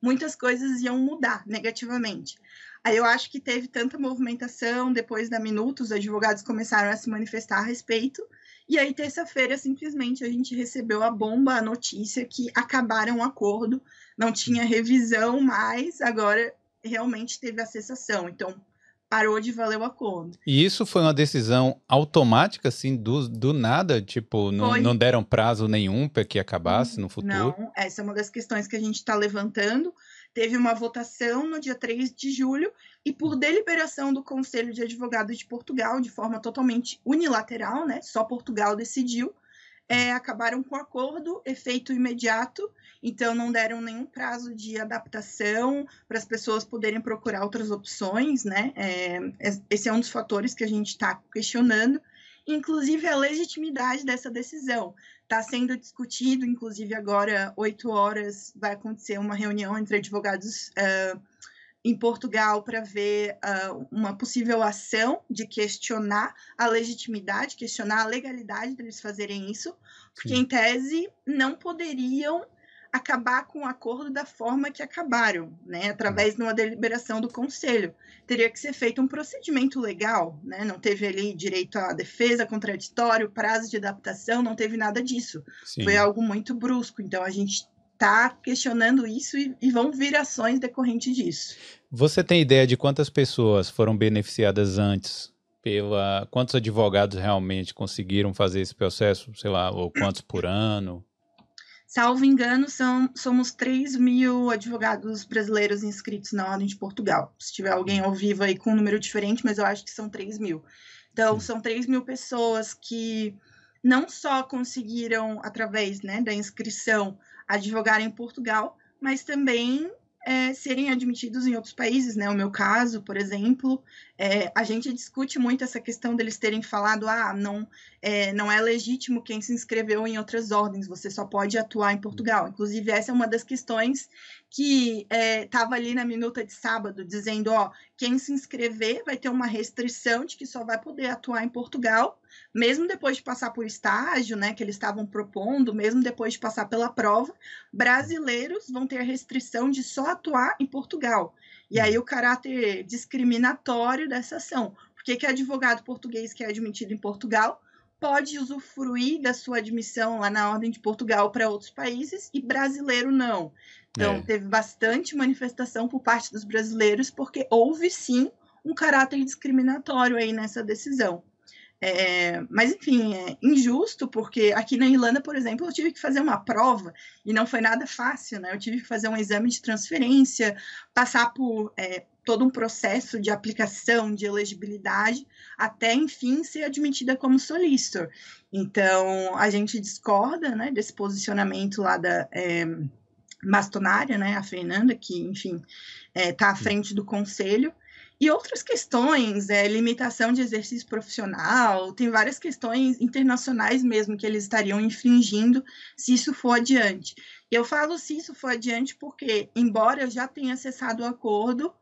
muitas coisas iam mudar negativamente. Aí eu acho que teve tanta movimentação depois da minuta, os advogados começaram a se manifestar a respeito. E aí, terça-feira, simplesmente a gente recebeu a bomba, a notícia que acabaram o acordo, não tinha revisão mais, agora realmente teve a cessação. Então, parou de valer o acordo.
E isso foi uma decisão automática, assim, do, do nada? Tipo, não, não deram prazo nenhum para que acabasse no futuro?
Não, essa é uma das questões que a gente está levantando. Teve uma votação no dia 3 de julho e, por deliberação do Conselho de Advogados de Portugal, de forma totalmente unilateral, né? Só Portugal decidiu é, acabaram com o acordo, efeito imediato, então não deram nenhum prazo de adaptação para as pessoas poderem procurar outras opções, né? É, esse é um dos fatores que a gente está questionando, inclusive a legitimidade dessa decisão. Está sendo discutido, inclusive agora, oito horas, vai acontecer uma reunião entre advogados. Uh, em Portugal para ver uh, uma possível ação de questionar a legitimidade, questionar a legalidade deles fazerem isso, porque Sim. em tese não poderiam acabar com o acordo da forma que acabaram, né, através de uma deliberação do conselho. Teria que ser feito um procedimento legal, né? Não teve ali direito à defesa, contraditório, prazo de adaptação, não teve nada disso. Sim. Foi algo muito brusco. Então a gente está questionando isso e, e, vão vir ações decorrentes disso.
Você tem ideia de quantas pessoas foram beneficiadas antes? Pela quantos advogados realmente conseguiram fazer esse processo, sei lá, ou quantos por ano?
Salvo engano, são, somos 3 mil advogados brasileiros inscritos na Ordem de Portugal. Se tiver alguém ao vivo aí com um número diferente, mas eu acho que são 3 mil. Então, são 3 mil pessoas que não só conseguiram, através né, da inscrição, advogar em Portugal, mas também é, serem admitidos em outros países, né? O meu caso, por exemplo, é, a gente discute muito essa questão deles terem falado, ah, não é, não é legítimo quem se inscreveu em outras ordens, você só pode atuar em Portugal. Inclusive, essa é uma das questões que estava é, ali na minuta de sábado, dizendo, ó, quem se inscrever vai ter uma restrição de que só vai poder atuar em Portugal, mesmo depois de passar por estágio, né, que eles estavam propondo, mesmo depois de passar pela prova, brasileiros vão ter a restrição de só atuar em Portugal. E aí o caráter discriminatório dessa ação. Por que, que advogado português que é admitido em Portugal pode usufruir da sua admissão lá na Ordem de Portugal para outros países e brasileiro não? Então, é. teve bastante manifestação por parte dos brasileiros, porque houve sim um caráter discriminatório aí nessa decisão. É, mas, enfim, é injusto, porque aqui na Irlanda, por exemplo, eu tive que fazer uma prova e não foi nada fácil, né? Eu tive que fazer um exame de transferência, passar por é, todo um processo de aplicação, de elegibilidade, até, enfim, ser admitida como solicitor. Então, a gente discorda né, desse posicionamento lá da. É, bastonária, né, a Fernanda, que, enfim, está é, à frente do conselho, e outras questões, é, limitação de exercício profissional, tem várias questões internacionais mesmo que eles estariam infringindo se isso for adiante. E eu falo se isso for adiante porque, embora eu já tenha acessado o acordo,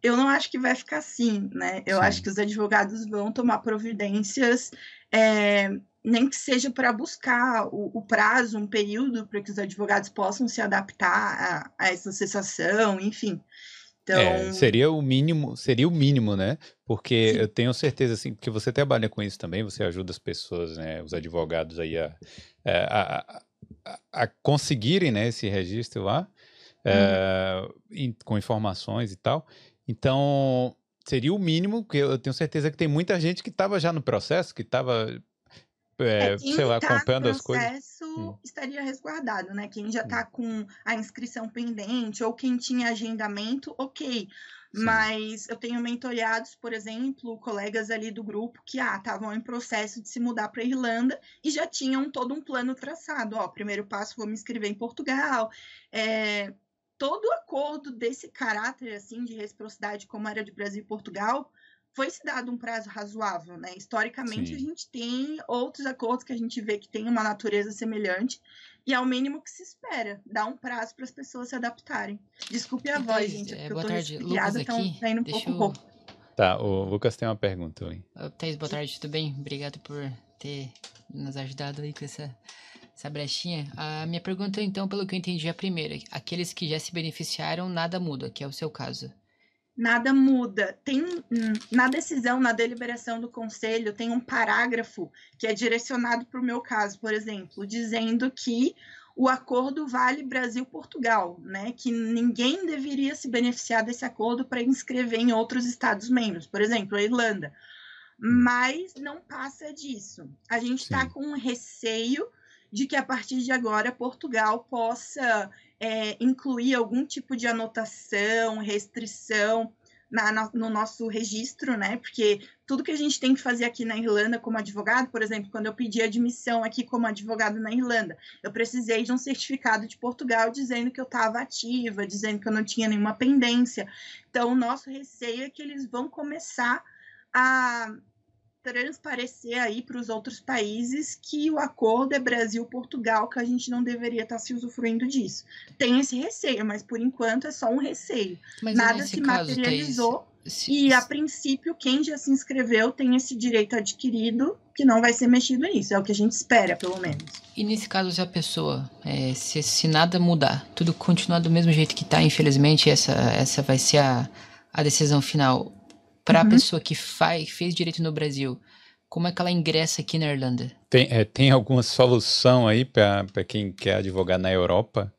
eu não acho que vai ficar assim, né? Eu Sim. acho que os advogados vão tomar providências é, nem que seja para buscar o, o, prazo, um período para que os advogados possam se adaptar a, a essa cessação, enfim.
Então... É, seria o mínimo, seria o mínimo, né? Porque Sim. eu tenho certeza, assim, porque você trabalha com isso também, você ajuda as pessoas, né, os advogados aí a, é, a, a, a conseguirem, né, esse registro lá, é, com informações e tal. Então, seria o mínimo, porque eu tenho certeza que tem muita gente que estava já no processo, que estava é, é, sei lá, tá as coisas. O
processo hum. estaria resguardado, né? Quem já está hum. com a inscrição pendente ou quem tinha agendamento, ok. Sim. Mas eu tenho mentoreados, por exemplo, colegas ali do grupo que ah, estavam em processo de se mudar para Irlanda e já tinham todo um plano traçado. Ó, primeiro passo, vou me inscrever em Portugal. É, todo acordo desse caráter assim de reciprocidade, como era de Brasil e Portugal, foi se dado um prazo razoável, né? Historicamente, Sim. a gente tem outros acordos que a gente vê que tem uma natureza semelhante, e é o mínimo que se espera, dar um prazo para as pessoas se adaptarem. Desculpe a voz, gente, é, porque boa eu tô tarde. Lucas então aqui, tá indo um pouco eu... pouco.
Tá, o Lucas tem uma pergunta
aí. Thaís, boa tarde, tudo bem? Obrigado por ter nos ajudado aí com essa, essa brechinha. A minha pergunta, então, pelo que eu entendi, é a primeira. Aqueles que já se beneficiaram, nada muda, que é o seu caso
nada muda. Tem na decisão, na deliberação do conselho, tem um parágrafo que é direcionado para o meu caso, por exemplo, dizendo que o acordo vale Brasil-Portugal, né? Que ninguém deveria se beneficiar desse acordo para inscrever em outros Estados membros, por exemplo, a Irlanda. Mas não passa disso. A gente está com um receio de que a partir de agora Portugal possa é, incluir algum tipo de anotação, restrição na, no nosso registro, né? Porque tudo que a gente tem que fazer aqui na Irlanda como advogado, por exemplo, quando eu pedi admissão aqui como advogado na Irlanda, eu precisei de um certificado de Portugal dizendo que eu estava ativa, dizendo que eu não tinha nenhuma pendência. Então, o nosso receio é que eles vão começar a transparecer aí para os outros países que o acordo é Brasil-Portugal, que a gente não deveria estar tá se usufruindo disso. Tem esse receio, mas por enquanto é só um receio. Mas Nada se materializou. E a princípio, quem já se inscreveu tem esse direito adquirido que não vai ser mexido nisso. É o que a gente espera, pelo menos.
E nesse caso, se a pessoa, é, se, se nada mudar, tudo continuar do mesmo jeito que está, infelizmente, essa, essa vai ser a, a decisão final para a uhum. pessoa que faz, fez direito no Brasil, como é que ela ingressa aqui na Irlanda?
Tem, é, tem alguma solução aí para quem quer advogar na Europa?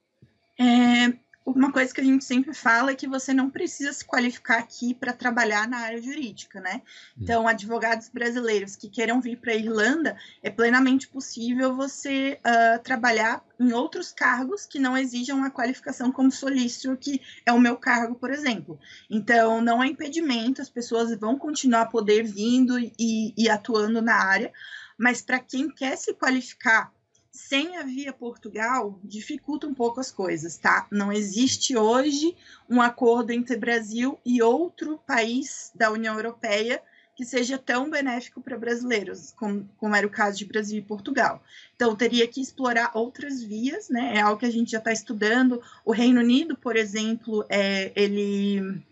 É, uma coisa que a gente sempre fala é que você não precisa se qualificar aqui para trabalhar na área jurídica, né? Hum. Então, advogados brasileiros que queiram vir para a Irlanda, é plenamente possível você uh, trabalhar em outros cargos que não exijam a qualificação como solícito, que é o meu cargo, por exemplo. Então, não há impedimento, as pessoas vão continuar a poder vindo e, e atuando na área, mas para quem quer se qualificar sem a via Portugal, dificulta um pouco as coisas, tá? Não existe hoje um acordo entre Brasil e outro país da União Europeia que seja tão benéfico para brasileiros, como, como, era o caso de Brasil e Portugal. Então, teria que explorar outras vias, né? É algo que a gente já está estudando. O Reino Unido, por exemplo, é, ele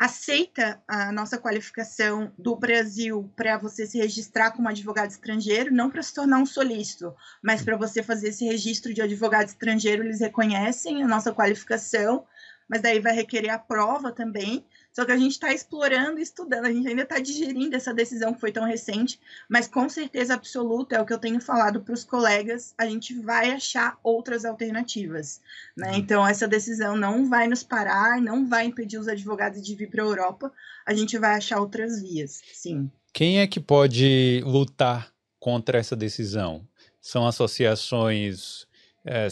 aceita a nossa qualificação do Brasil para você se registrar como advogado estrangeiro, não para se tornar um solícito, mas para você fazer esse registro de advogado estrangeiro, eles reconhecem a nossa qualificação, mas daí vai requerer a prova também. Só que a gente está explorando e estudando, a gente ainda está digerindo essa decisão que foi tão recente, mas com certeza absoluta, é o que eu tenho falado para os colegas, a gente vai achar outras alternativas. Né? Uhum. Então, essa decisão não vai nos parar, não vai impedir os advogados de vir para a Europa, a gente vai achar outras vias, sim.
Quem é que pode lutar contra essa decisão? São associações é,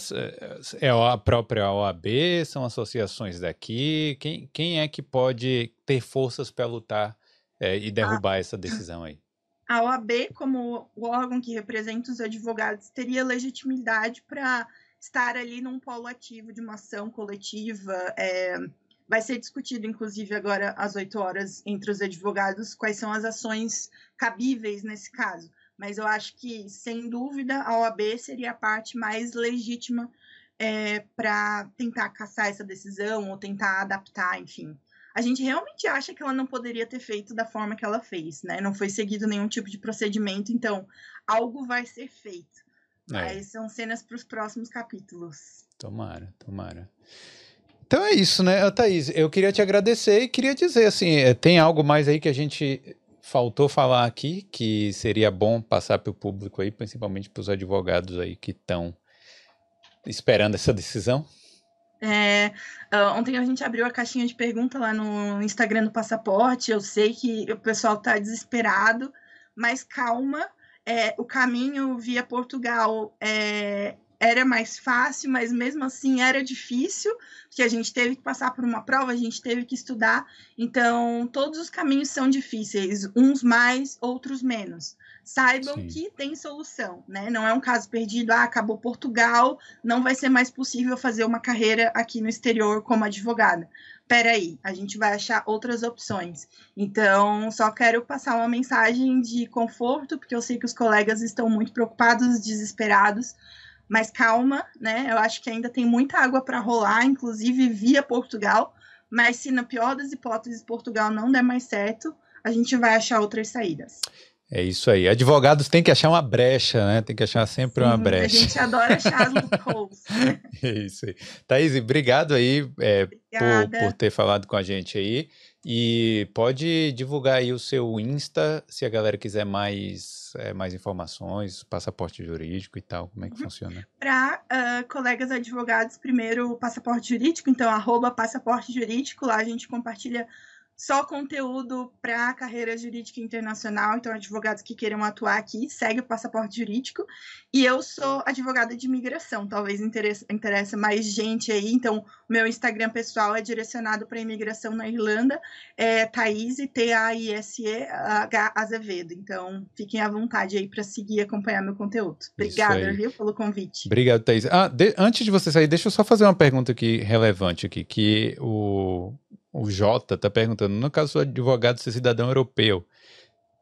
é a própria OAB? São associações daqui? Quem, quem é que pode ter forças para lutar é, e derrubar a, essa decisão aí?
A OAB, como o órgão que representa os advogados, teria legitimidade para estar ali num polo ativo de uma ação coletiva. É, vai ser discutido, inclusive, agora às 8 horas entre os advogados quais são as ações cabíveis nesse caso mas eu acho que, sem dúvida, a OAB seria a parte mais legítima é, para tentar caçar essa decisão ou tentar adaptar, enfim. A gente realmente acha que ela não poderia ter feito da forma que ela fez, né? Não foi seguido nenhum tipo de procedimento, então algo vai ser feito.
É.
Mas são cenas para os próximos capítulos.
Tomara, tomara. Então é isso, né, Thaís? Eu queria te agradecer e queria dizer assim: eh, tem algo mais aí que a gente faltou falar aqui que seria bom passar para o público aí, principalmente para os advogados aí que estão esperando essa decisão?
É, ah, ontem a gente abriu a caixinha de pergunta lá no Instagram do Passaporte. Eu sei que o pessoal está desesperado, mas calma. É, o caminho via Portugal é, era mais fácil, mas mesmo assim era difícil, porque a gente teve que passar por uma prova, a gente teve que estudar. Então, todos os caminhos são difíceis, uns mais, outros menos. Saibam
Sim.
que tem solução, né? Não é um caso perdido, ah, acabou Portugal, não vai ser mais possível fazer uma carreira aqui no exterior como advogada. Peraí, a gente vai achar outras opções. Então, só quero passar uma mensagem de conforto, porque eu sei que os colegas estão muito preocupados, desesperados, mas calma, né? Eu acho que ainda tem muita água para rolar, inclusive via Portugal. Mas se na pior das hipóteses Portugal não der mais certo, a gente vai achar outras saídas.
É isso aí. Advogados têm que achar uma brecha, né? Tem que achar sempre uma
Sim,
brecha.
A gente adora achar as loopholes.
É isso aí. Thaís, obrigado aí é, por, por ter falado com a gente aí. E pode divulgar aí o seu Insta, se a galera quiser mais, é, mais informações, passaporte jurídico e tal, como é que
Uhum.
funciona?
Para colegas advogados, primeiro o passaporte jurídico, então arroba passaporte jurídico, lá a gente compartilha só conteúdo para carreira jurídica internacional, então advogados que queiram atuar aqui, segue o passaporte jurídico. E eu sou advogada de imigração, talvez interesse, interessa mais gente aí, então o meu Instagram pessoal é direcionado para imigração na Irlanda, é Thaís, T-A-I-S-E-H Azevedo, então fiquem à vontade aí para seguir e acompanhar meu conteúdo. Obrigada, viu, pelo convite.
Obrigado, Thaís. Ah, de- antes de você sair, deixa eu só fazer uma pergunta aqui relevante aqui, que o, o Jota está perguntando, no caso do advogado ser cidadão europeu,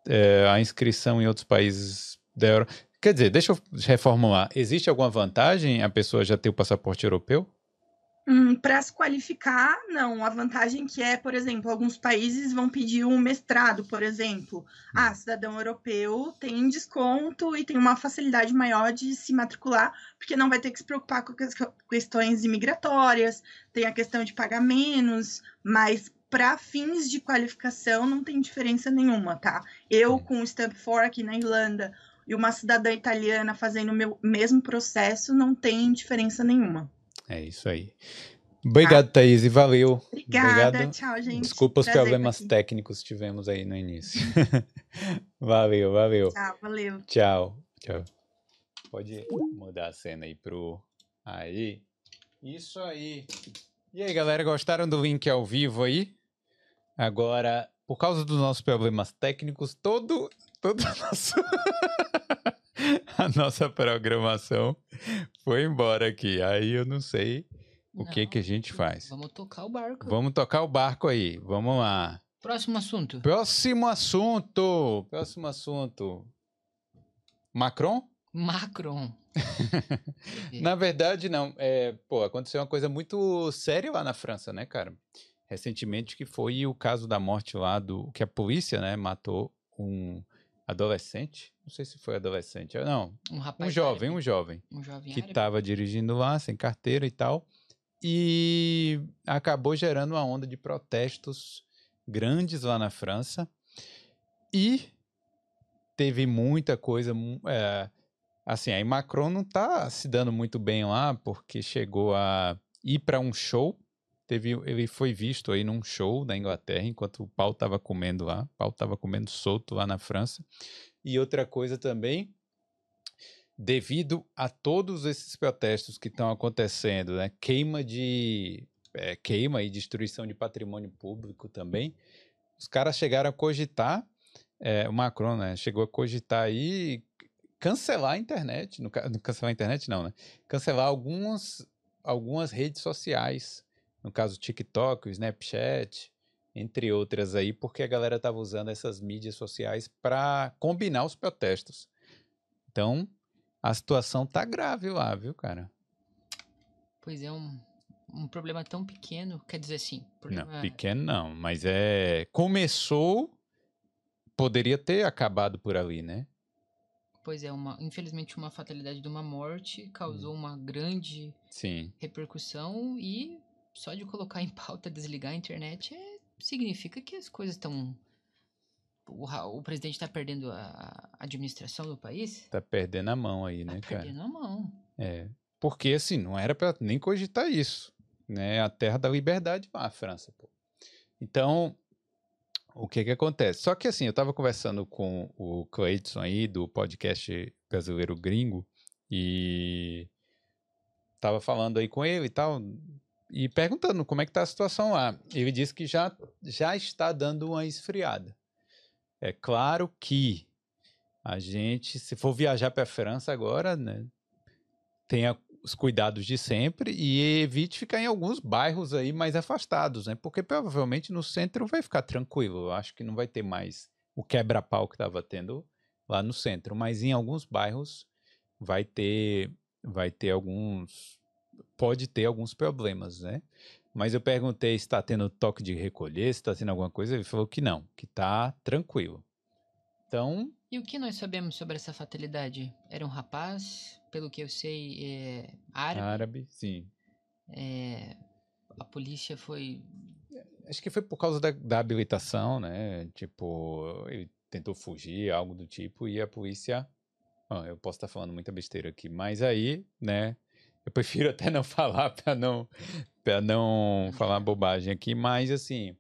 é, a inscrição em outros países da Europa... Quer dizer, deixa eu reformular. Existe alguma vantagem a pessoa já ter o passaporte europeu?
Hum, para se qualificar, não. A vantagem que é, por exemplo, alguns países vão pedir um mestrado, por exemplo. Ah, cidadão europeu tem desconto e tem uma facilidade maior de se matricular, porque não vai ter que se preocupar com ques- questões imigratórias, tem a questão de pagar menos, mas para fins de qualificação não tem diferença nenhuma, tá? Eu com o Stamp 4 aqui na Irlanda e uma cidadã italiana fazendo o meu mesmo processo, não tem diferença nenhuma.
É isso aí. Obrigado, Thaís, e valeu.
Obrigada,
Obrigado.
tchau, gente.
Desculpa os
Prazer
problemas técnicos que tivemos aí no início. valeu, valeu.
Tchau, valeu.
Tchau, tchau. Pode mudar a cena aí pro. Aí. Isso aí. E aí, galera, gostaram do link ao vivo aí? Agora, por causa dos nossos problemas técnicos, todo, todo nosso- a nossa programação foi embora aqui. Aí eu não sei o que
Não,
que a gente faz.
Vamos tocar o barco.
Vamos tocar o barco aí. Vamos lá.
Próximo assunto.
Próximo assunto. Próximo assunto. Macron?
Macron.
Na verdade, não. É, pô, aconteceu uma coisa muito séria lá na França, né, cara? Recentemente, que foi o caso da morte lá do. que a polícia, né, matou um adolescente. Não sei se foi adolescente. Não,
Um rapaz.
um jovem,
árabe.
um jovem.
Um jovem
Que estava dirigindo lá, sem carteira e tal. E acabou gerando uma onda de protestos grandes lá na França. E teve muita coisa. é, assim, aí Macron não tá se dando muito bem lá, porque chegou a ir para um show. Teve, ele foi visto aí num show da Inglaterra, enquanto o pau tava comendo lá. O pau tava comendo solto lá na França. E outra coisa também, devido a todos esses protestos que estão acontecendo, né? Queima de é, queima e destruição de patrimônio público também. Os caras chegaram a cogitar, é, o Macron, né? Chegou a cogitar aí cancelar a internet, no, cancelar a internet não, né? Cancelar algumas algumas redes sociais, no caso TikTok, o Snapchat, entre outras aí, porque a galera tava usando essas mídias sociais para combinar os protestos. Então, a situação tá grave lá, viu, cara?
Pois é, um, um problema tão pequeno, quer dizer assim, problema...
Não, pequeno não, mas é. Começou. Poderia ter acabado por ali, né?
Pois é, uma, infelizmente uma fatalidade de uma morte causou
Hum.
uma grande
Sim.
repercussão e só de colocar em pauta desligar a internet é- significa que as coisas estão. O, o presidente está perdendo a, administração do país?
Tá perdendo a mão aí,
Tá
né, cara?
perdendo a mão.
É. Porque, assim, não era pra nem cogitar isso. Né? A terra da liberdade lá, a França, pô. Então, o que que acontece? Só que, assim, eu tava conversando com o Cleiton aí, do podcast Brasileiro Gringo, e tava falando aí com ele e tal, e perguntando como é que tá a situação lá. Ele disse que já, já está dando uma esfriada. É claro que a gente, se for viajar para a França agora, né, tenha os cuidados de sempre e evite ficar em alguns bairros aí mais afastados, né? Porque provavelmente no centro vai ficar tranquilo. Eu acho que não vai ter mais o quebra-pau que estava tendo lá no centro, mas em alguns bairros vai ter vai ter alguns pode ter alguns problemas, né? Mas eu perguntei se está tendo toque de recolher, se está tendo alguma coisa, ele falou que não, que tá tranquilo. Então,
E o que nós sabemos sobre essa fatalidade? Era um rapaz, pelo que eu sei, é árabe.
árabe, sim.
é, a polícia foi.
Acho que foi por causa da, da habilitação, né? Tipo, ele tentou fugir, algo do tipo, e a polícia. Bom, eu posso estar falando muita besteira aqui, mas aí, né? Eu prefiro até não falar para não, pra não falar bobagem aqui, mas assim.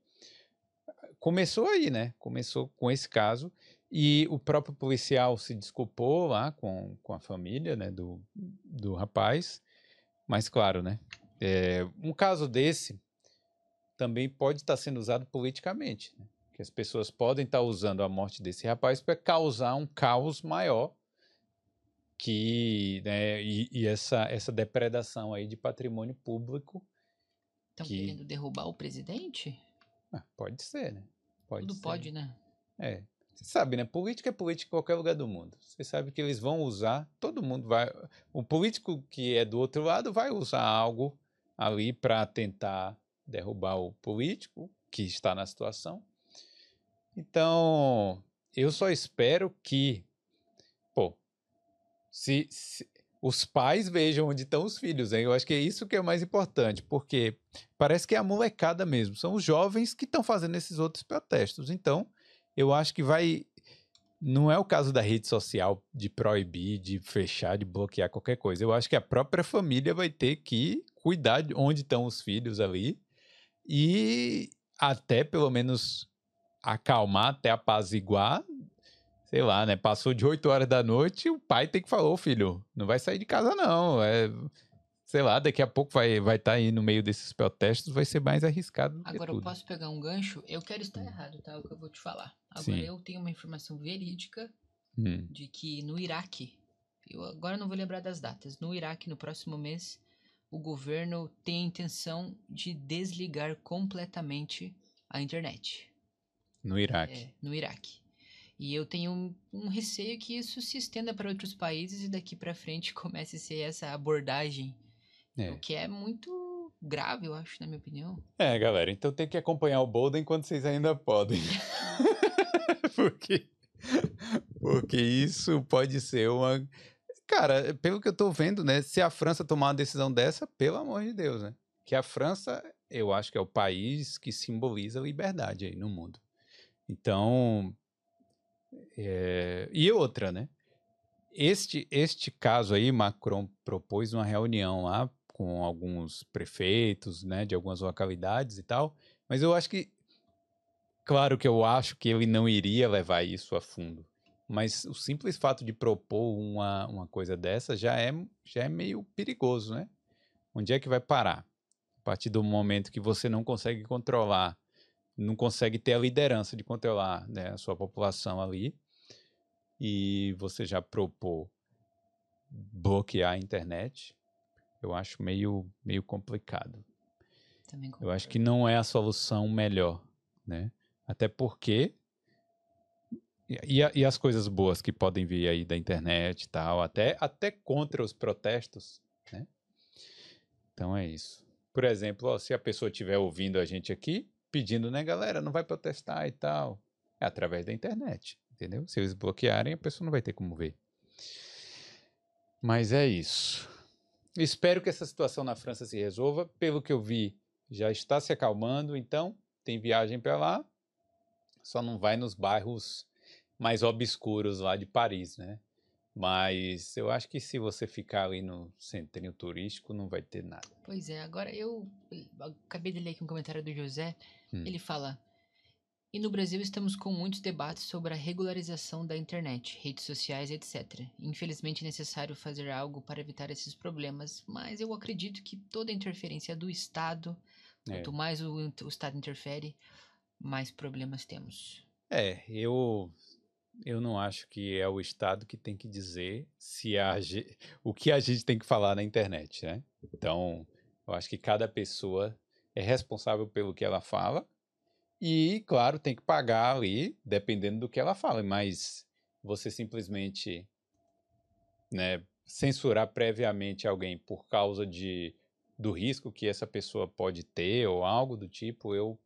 Começou aí, né? Começou com esse caso. E o próprio policial se desculpou lá com, com a família né, do, do rapaz. Mas, claro, né? é, um caso desse também pode estar sendo usado politicamente. Né? Que as pessoas podem estar usando a morte desse rapaz para causar um caos maior que né, e, e essa, essa depredação aí de patrimônio público
Estão
Que-
querendo derrubar o presidente?
ah, pode ser, né? Pode
Tudo
ser.
pode, né?
É. Você sabe, né? Política é política em qualquer lugar do mundo. Você sabe que eles vão usar, todo mundo vai. O político que é do outro lado vai usar algo ali para tentar derrubar o político que está na situação. Então, eu só espero que, se, se- os pais vejam onde estão os filhos, hein? Eu acho que é isso que é mais importante, porque parece que é a molecada mesmo, são os jovens que estão fazendo esses outros protestos. Então, eu acho que vai. Não é o caso da rede social de proibir, de fechar, de bloquear qualquer coisa. Eu acho que a própria família vai ter que cuidar de onde estão os filhos ali e até pelo menos acalmar, até apaziguar. Sei lá, né? Passou de 8 horas da noite, o pai tem que falar, ô filho, não vai sair de casa não. É, sei lá, daqui a pouco vai estar vai tá aí no meio desses protestos, vai ser mais arriscado do que
Agora eu posso pegar um gancho? Eu quero estar errado, tá? É o que eu vou te falar. Agora
Sim.
eu tenho uma informação verídica
Hum,
de que no Iraque, eu agora não vou lembrar das datas, no Iraque, no próximo mês, o governo tem a intenção de desligar completamente a internet.
no Iraque.
É, no Iraque. E eu tenho um, um receio que isso se estenda para outros países e daqui para frente comece a ser essa abordagem,
É.
o que é muito grave, eu acho, na minha opinião.
É, galera, então tem que acompanhar o Bolden enquanto vocês ainda podem. porque, porque isso pode ser uma. Cara, pelo que eu tô vendo, né? Se a França tomar uma decisão dessa, pelo amor de Deus, né? Que a França, eu acho que é o país que simboliza a liberdade aí no mundo. Então. É, E outra, né? Este, este caso aí, Macron propôs uma reunião lá com alguns prefeitos, né, de algumas localidades e tal, mas eu acho que, claro que eu acho que ele não iria levar isso a fundo, mas o simples fato de propor uma, uma coisa dessa já é, já é meio perigoso, né? Onde é que vai parar? A partir do momento que você não consegue controlar, não consegue ter a liderança de controlar né, a sua população ali, e você já propor bloquear a internet, eu acho meio, meio complicado.
Também
Eu acho que não é a solução melhor, né? Até porque e, e as coisas boas que podem vir aí da internet e tal, até, até contra os protestos, né? Então é isso. por exemplo, ó, se a pessoa estiver ouvindo a gente aqui, pedindo, né, galera, não vai protestar e tal, é através da internet, entendeu? Se eles bloquearem, a pessoa não vai ter como ver. Mas é isso. Espero que essa situação na França se resolva. Pelo que eu vi, já está se acalmando, então tem viagem para lá. Só não vai nos bairros mais obscuros lá de Paris, né? Mas eu acho que se você ficar ali no centrinho turístico, não vai ter nada.
Pois é, agora eu, eu acabei de ler aqui um comentário do José.
Hum.
Ele fala: E no Brasil estamos com muitos debates sobre a regularização da internet, redes sociais, etc. Infelizmente é necessário fazer algo para evitar esses problemas, mas eu acredito que toda interferência do Estado,
É.
quanto mais o, o Estado interfere, mais problemas temos.
É, eu eu não acho que é o Estado que tem que dizer se a, o que a gente tem que falar na internet, né? Então, eu acho que cada pessoa é responsável pelo que ela fala e, claro, tem que pagar ali, dependendo do que ela fala, mas você simplesmente, né, censurar previamente alguém por causa de do risco que essa pessoa pode ter ou algo do tipo, eu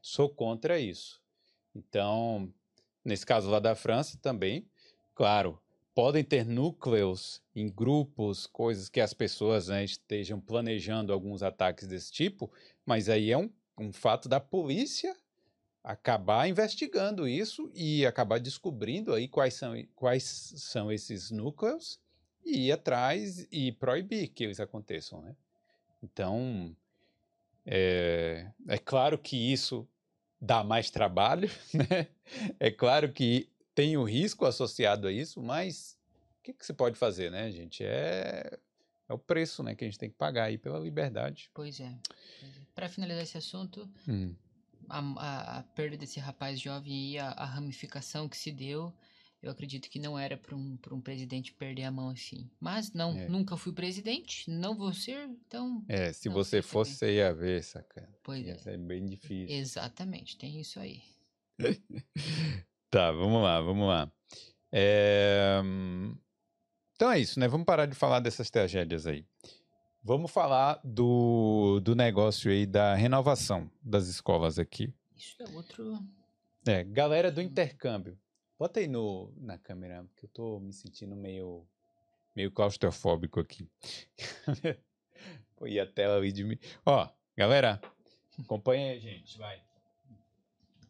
sou contra isso. Então, nesse caso lá da França também, claro, podem ter núcleos em grupos, coisas que as pessoas né, estejam planejando alguns ataques desse tipo, mas aí é um, um fato da polícia acabar investigando isso e acabar descobrindo aí quais são, quais são esses núcleos e ir atrás e proibir que eles aconteçam, né? Então, é, é claro que isso dá mais trabalho, né? É claro que tem o risco associado a isso, mas o que, que se pode fazer, né, gente? É, é o preço, né, que a gente tem que pagar aí pela liberdade.
Pois é. Para finalizar esse assunto,
Hum,
a, a- a perda desse rapaz jovem e a, a ramificação que se deu, eu acredito que não era para um, pra um presidente perder a mão assim. Mas não,
É.
nunca fui presidente, não vou ser, então.
É, se você fosse, você ia ver, sacana.
Pois
Ia
é.
ser bem difícil.
Exatamente, tem isso aí.
Tá, vamos lá, vamos lá. É, Então é isso, né? Vamos parar de falar dessas tragédias aí. Vamos falar do, do negócio aí da renovação das escolas aqui.
Isso é outro.
É, galera do intercâmbio. Bota aí no, na câmera, porque eu tô me sentindo meio, meio claustrofóbico aqui. Põe a tela ali de mim. Ó, galera, acompanha aí, gente, vai.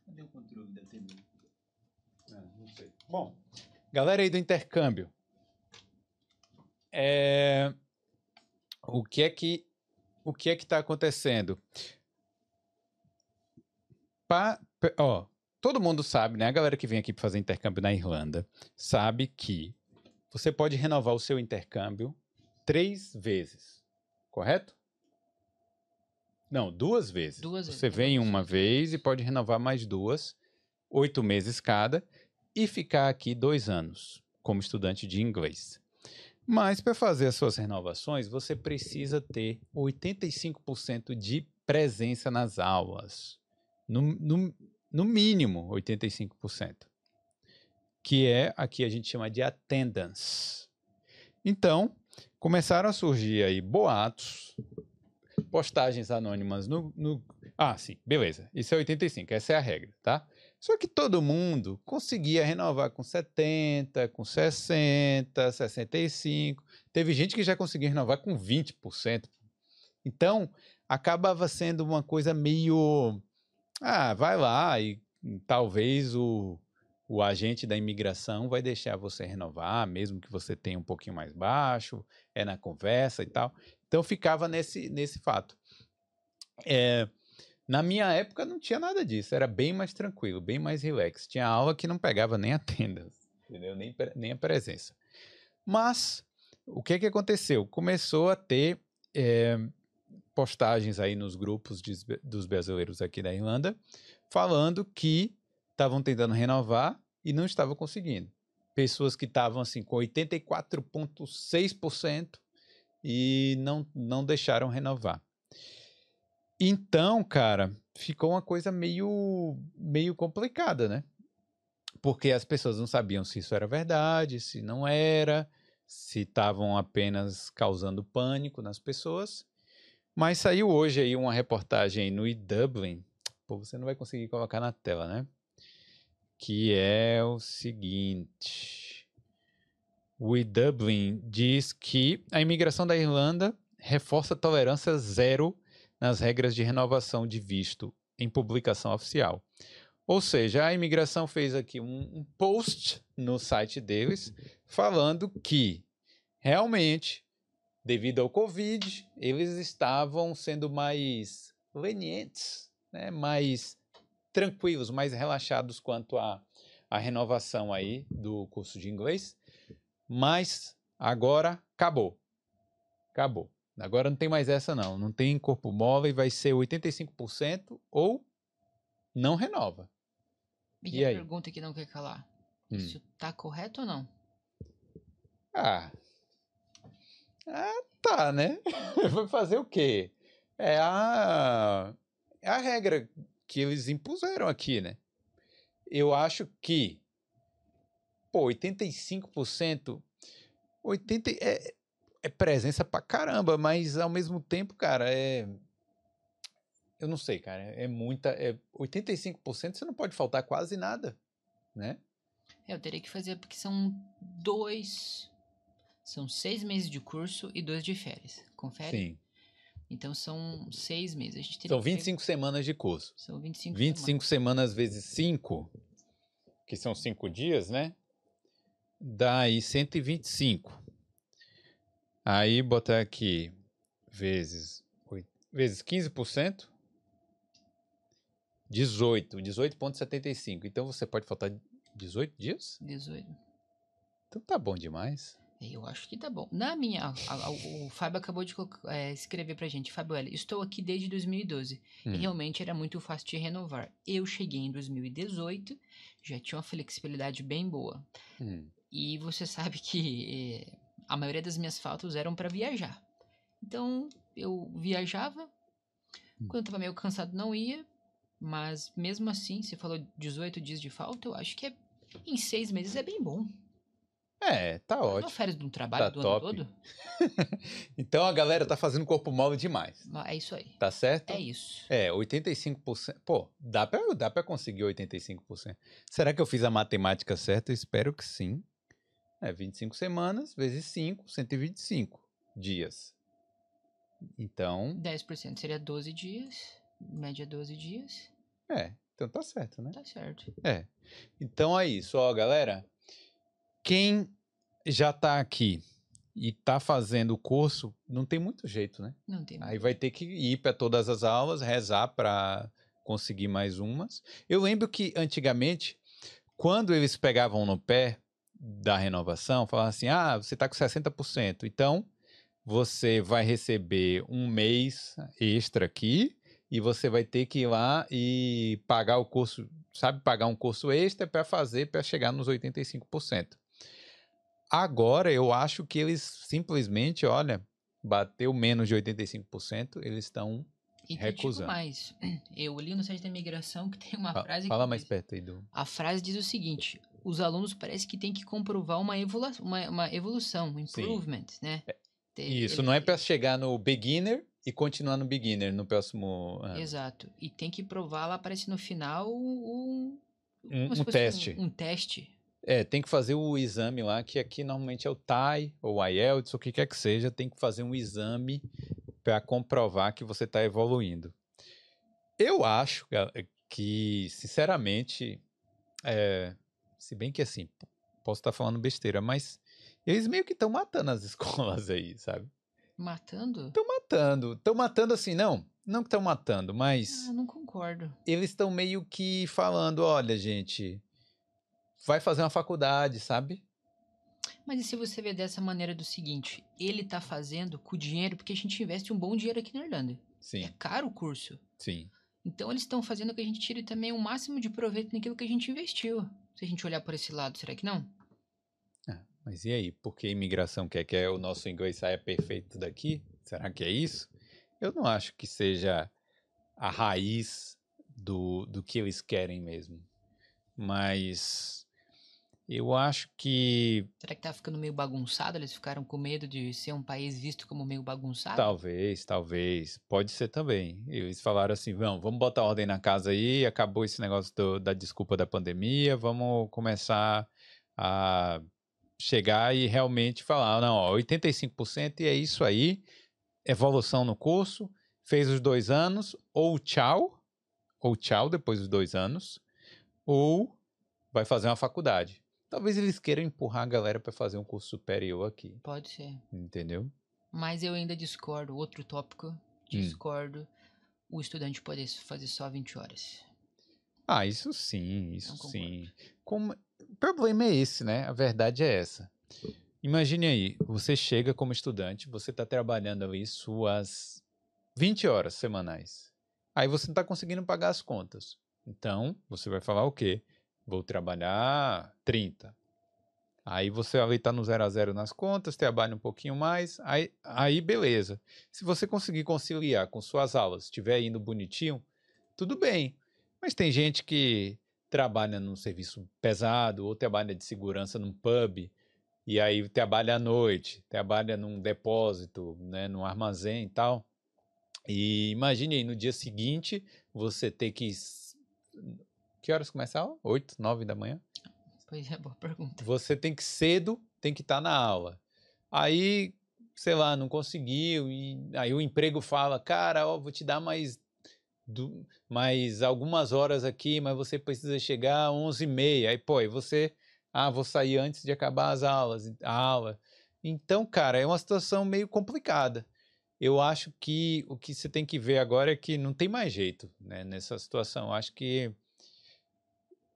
Cadê o controle da TV? Ah, não sei. Bom, galera aí do intercâmbio. É, o que é que o que é que está acontecendo? Pa- ó, todo mundo sabe, né? A galera que vem aqui para fazer intercâmbio na Irlanda sabe que você pode renovar o seu intercâmbio três vezes, correto? Não, duas vezes.
Duas vezes,
Você vem uma vez e pode renovar mais duas, oito meses cada, e ficar aqui dois anos como estudante de inglês. Mas para fazer as suas renovações, você precisa ter 85% de presença nas aulas. No, no, no mínimo 85%. Que é aqui a gente chama de attendance. Então, começaram a surgir aí boatos, postagens anônimas no, no. Ah, sim, beleza. Isso é 85, essa é a regra, tá? Só que todo mundo conseguia renovar com 70, com 60, 65. Teve gente que já conseguia renovar com 20%. Então, acabava sendo uma coisa meio. Ah, vai lá e hum, talvez o, o agente da imigração vai deixar você renovar, mesmo que você tenha um pouquinho mais baixo, é na conversa e tal. Então, ficava nesse, nesse fato. É, na minha época não tinha nada disso, era bem mais tranquilo, bem mais relax. Tinha aula que não pegava nem a tenda, entendeu? Nem, nem a presença. Mas o que que aconteceu? Começou a ter eh, postagens aí nos grupos de- dos brasileiros aqui da Irlanda falando que estavam tentando renovar e não estavam conseguindo. Pessoas que estavam assim com 84,6% e não, não deixaram renovar. Então, cara, ficou uma coisa meio, meio complicada, né? Porque as pessoas não sabiam se isso era verdade, se não era, se estavam apenas causando pânico nas pessoas. Mas saiu hoje aí uma reportagem no eDublin. Pô, você não vai conseguir colocar na tela, né? Que é o seguinte. O eDublin diz que a imigração da Irlanda reforça tolerância zero nas regras de renovação de visto em publicação oficial. Ou seja, a imigração fez aqui um, um post no site deles falando que realmente, devido ao Covid, eles estavam sendo mais lenientes, né? mais tranquilos, mais relaxados quanto à renovação aí do curso de inglês. Mas agora acabou. Acabou. Agora não tem mais essa não. Não tem corpo mole, vai ser 85% ou não renova.
E,
E
a
aí?
pergunta que não quer calar.
Hum.
Isso tá correto ou não?
Ah. Ah, tá, né? Vai fazer o quê? É a, é a regra que eles impuseram aqui, né? Eu acho que, pô, 85%, 80, é, é presença pra caramba, mas ao mesmo tempo, cara, é. Eu não sei, cara, é muita. É, 85% você não pode faltar quase nada, né?
É, Eu teria que fazer porque são dois. São seis meses de curso e dois de férias. Confere?
Sim.
Então são seis meses. A gente teria
São
que pegar-
25 semanas de curso.
São 25
25 semanas vezes 5, que são 5 dias, né? Dá aí 125. Aí botar aqui vezes, vezes 15%, 18, 18,75. Então você pode faltar 18 dias?
18.
Então tá bom demais.
Eu acho que tá bom. Na minha. a- a- o Fábio acabou de é, escrever pra gente. Fábio L, estou aqui desde 2012.
Hum.
E realmente era muito fácil de renovar. Eu cheguei em 2018, já tinha uma flexibilidade bem boa.
Hum.
E você sabe que eh, a maioria das minhas faltas eram para viajar. Então, eu viajava.
Hum.
Quando eu tava meio cansado, não ia. Mas mesmo assim, você falou 18 dias de falta, eu acho que é, em seis meses é bem bom.
É, tá
Uma
ótimo.
férias de um trabalho
Tá
do
top.
ano todo.
Então a galera tá fazendo corpo mole demais.
É isso aí.
Tá certo?
É isso.
É, 85%. Pô, dá pra, dá pra conseguir 85%. Será que eu fiz a matemática certa? Eu espero que sim. É, 25 semanas vezes 5, 125 dias. Então,
10% seria 12 dias. Média 12 dias.
é, então tá certo, né?
Tá certo.
É. Então é isso, ó, galera. Quem já tá aqui e tá fazendo o curso, não tem muito jeito, né?
Não tem.
Aí vai ter que ir para todas as aulas, rezar para conseguir mais umas. Eu lembro que antigamente, quando eles pegavam no pé da renovação, falavam assim: ah, você está com 60%, então você vai receber um mês extra aqui e você vai ter que ir lá e pagar o curso, sabe, pagar um curso extra para fazer para chegar nos 85%. Agora eu acho que eles simplesmente, olha, bateu menos de 85%, eles estão.
E te digo
recusando.
mais. Eu li no site da imigração que tem uma
Fa-
frase
Fala mais
diz-
perto aí do.
A frase diz o seguinte: os alunos parece que têm que comprovar uma, evolu uma, uma evolução, um improvement, né? Te-
Isso,
ele-
não é para chegar no beginner e continuar no beginner no próximo ano.
Exato. E tem que provar lá, aparece no final um,
Um- um teste.
Um, um teste.
É, tem que fazer o exame lá, que aqui normalmente é o TAI ou o IELTS, o que quer que seja, tem que fazer um exame para comprovar que você está evoluindo. Eu acho gal- que, sinceramente, é, se bem que assim, posso estar falando besteira, mas eles meio que estão matando as escolas aí, sabe?
Matando?
Estão matando, estão matando assim, não, não que estão matando, mas
Ah, não concordo.
eles estão meio que falando, olha, gente, vai fazer uma faculdade, sabe?
Mas e se você vê dessa maneira do seguinte, ele tá fazendo com o dinheiro, porque a gente investe um bom dinheiro aqui na Irlanda. É
Sim,
caro o curso.
sim.
Então eles estão fazendo que a gente tire também o máximo de proveito naquilo que a gente investiu. Se a gente olhar por esse lado, será que não?
Ah, mas e aí? Porque a imigração quer que o nosso inglês saia perfeito daqui? Será que é isso? Eu não acho que seja a raiz do, do que eles querem mesmo. Mas Eu acho que
Será que tá ficando meio bagunçado? Eles ficaram com medo de ser um país visto como meio bagunçado?
talvez, talvez, pode ser também. Eles falaram assim, vamos, vamos botar ordem na casa aí, acabou esse negócio do- da desculpa da pandemia, vamos começar a chegar e realmente falar, não, ó, 85% e é isso aí, evolução no curso, fez os dois anos, ou tchau, ou tchau depois dos dois anos, ou vai fazer uma faculdade. Talvez eles queiram empurrar a galera para fazer um curso superior aqui,
Pode ser.
entendeu?
Mas eu ainda discordo. Outro tópico, discordo. O estudante poder fazer só 20 horas.
Ah, isso sim, isso
Não
sim. Como... O problema é esse, né? A verdade é essa. Imagine aí, você chega como estudante, você está trabalhando ali suas 20 horas semanais. Aí você não está conseguindo pagar as contas. Então, você vai falar o quê? Vou trabalhar 30. Aí você ali está no zero a zero nas contas, trabalha um pouquinho mais, aí, aí beleza. Se você conseguir conciliar com suas aulas, estiver indo bonitinho, tudo bem. Mas tem gente que trabalha num serviço pesado ou trabalha de segurança num pub e aí trabalha à noite, trabalha num depósito, né, num armazém e tal. E imagine aí, no dia seguinte, você ter que... Que horas começa a aula? 8, 9 da manhã?
Pois é, boa pergunta.
Você tem que cedo, tem que estar na aula. Aí, sei lá, não conseguiu, e aí o emprego fala, cara, ó, vou te dar mais, du- mais algumas horas aqui, mas você precisa chegar às 11h30. Aí, pô, aí você, ah, vou sair antes de acabar as aulas, a aula. Então, cara, é uma situação meio complicada. Eu acho que o que você tem que ver agora é que não tem mais jeito, né, nessa situação. Eu acho que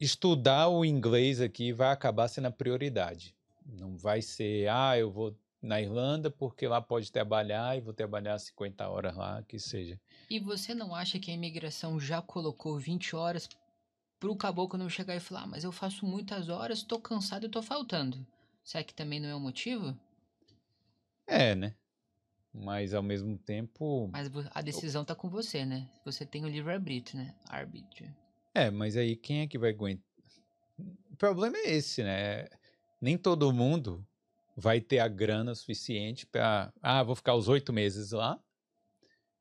estudar o inglês aqui vai acabar sendo a prioridade. Não vai ser, ah, eu vou na Irlanda porque lá pode trabalhar e vou trabalhar 50 horas lá, que seja.
E você não acha que a imigração já colocou 20 horas pro caboclo não chegar e falar, "Ah, mas eu faço muitas horas, tô cansado e tô faltando? Será que também não é um motivo?
É, né? Mas ao mesmo tempo.
Mas a decisão tá com você, né? Você tem o livre-arbítrio, né? Arbítrio.
É, mas aí quem é que vai aguentar? O problema é esse, né? Nem todo mundo vai ter a grana suficiente para. Ah, vou ficar os oito meses lá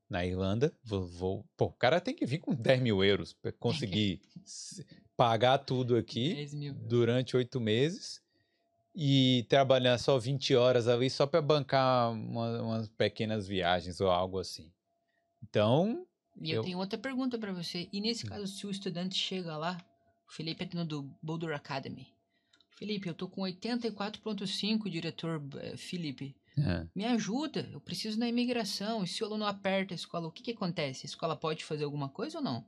na Irlanda. Vou, vou- Pô, o cara tem que vir com 10 mil euros para conseguir se- pagar tudo aqui
10 mil.
durante oito meses e trabalhar só 20 horas ali só para bancar uma- umas pequenas viagens ou algo assim. Então,
E eu,
Eu-
tenho outra pergunta pra você. E nesse caso, se o estudante chega lá, o Felipe é do Boulder Academy. Felipe, eu tô com 84.5, diretor eh, Felipe.
é,
Me ajuda, eu preciso na imigração. E se o aluno aperta a escola, o que que acontece? A escola pode fazer alguma coisa ou não?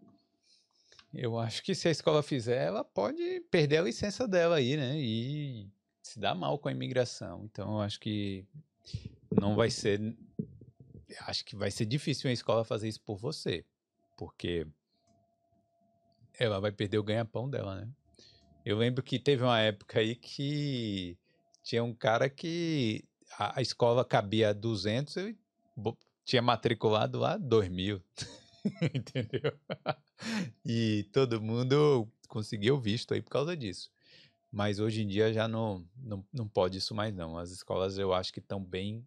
Eu acho que se a escola fizer, ela pode perder a licença dela aí, né? E se dar mal com a imigração. Então, eu acho que não vai ser. Acho que vai ser difícil a escola fazer isso por você. Porque ela vai perder o ganha-pão dela, né? Eu lembro que teve uma época aí que tinha um cara que a, a escola cabia 200 e tinha matriculado lá 2 mil. Entendeu? E todo mundo conseguiu visto aí por causa disso. Mas hoje em dia já não, não, não pode isso mais não. As escolas eu acho que estão bem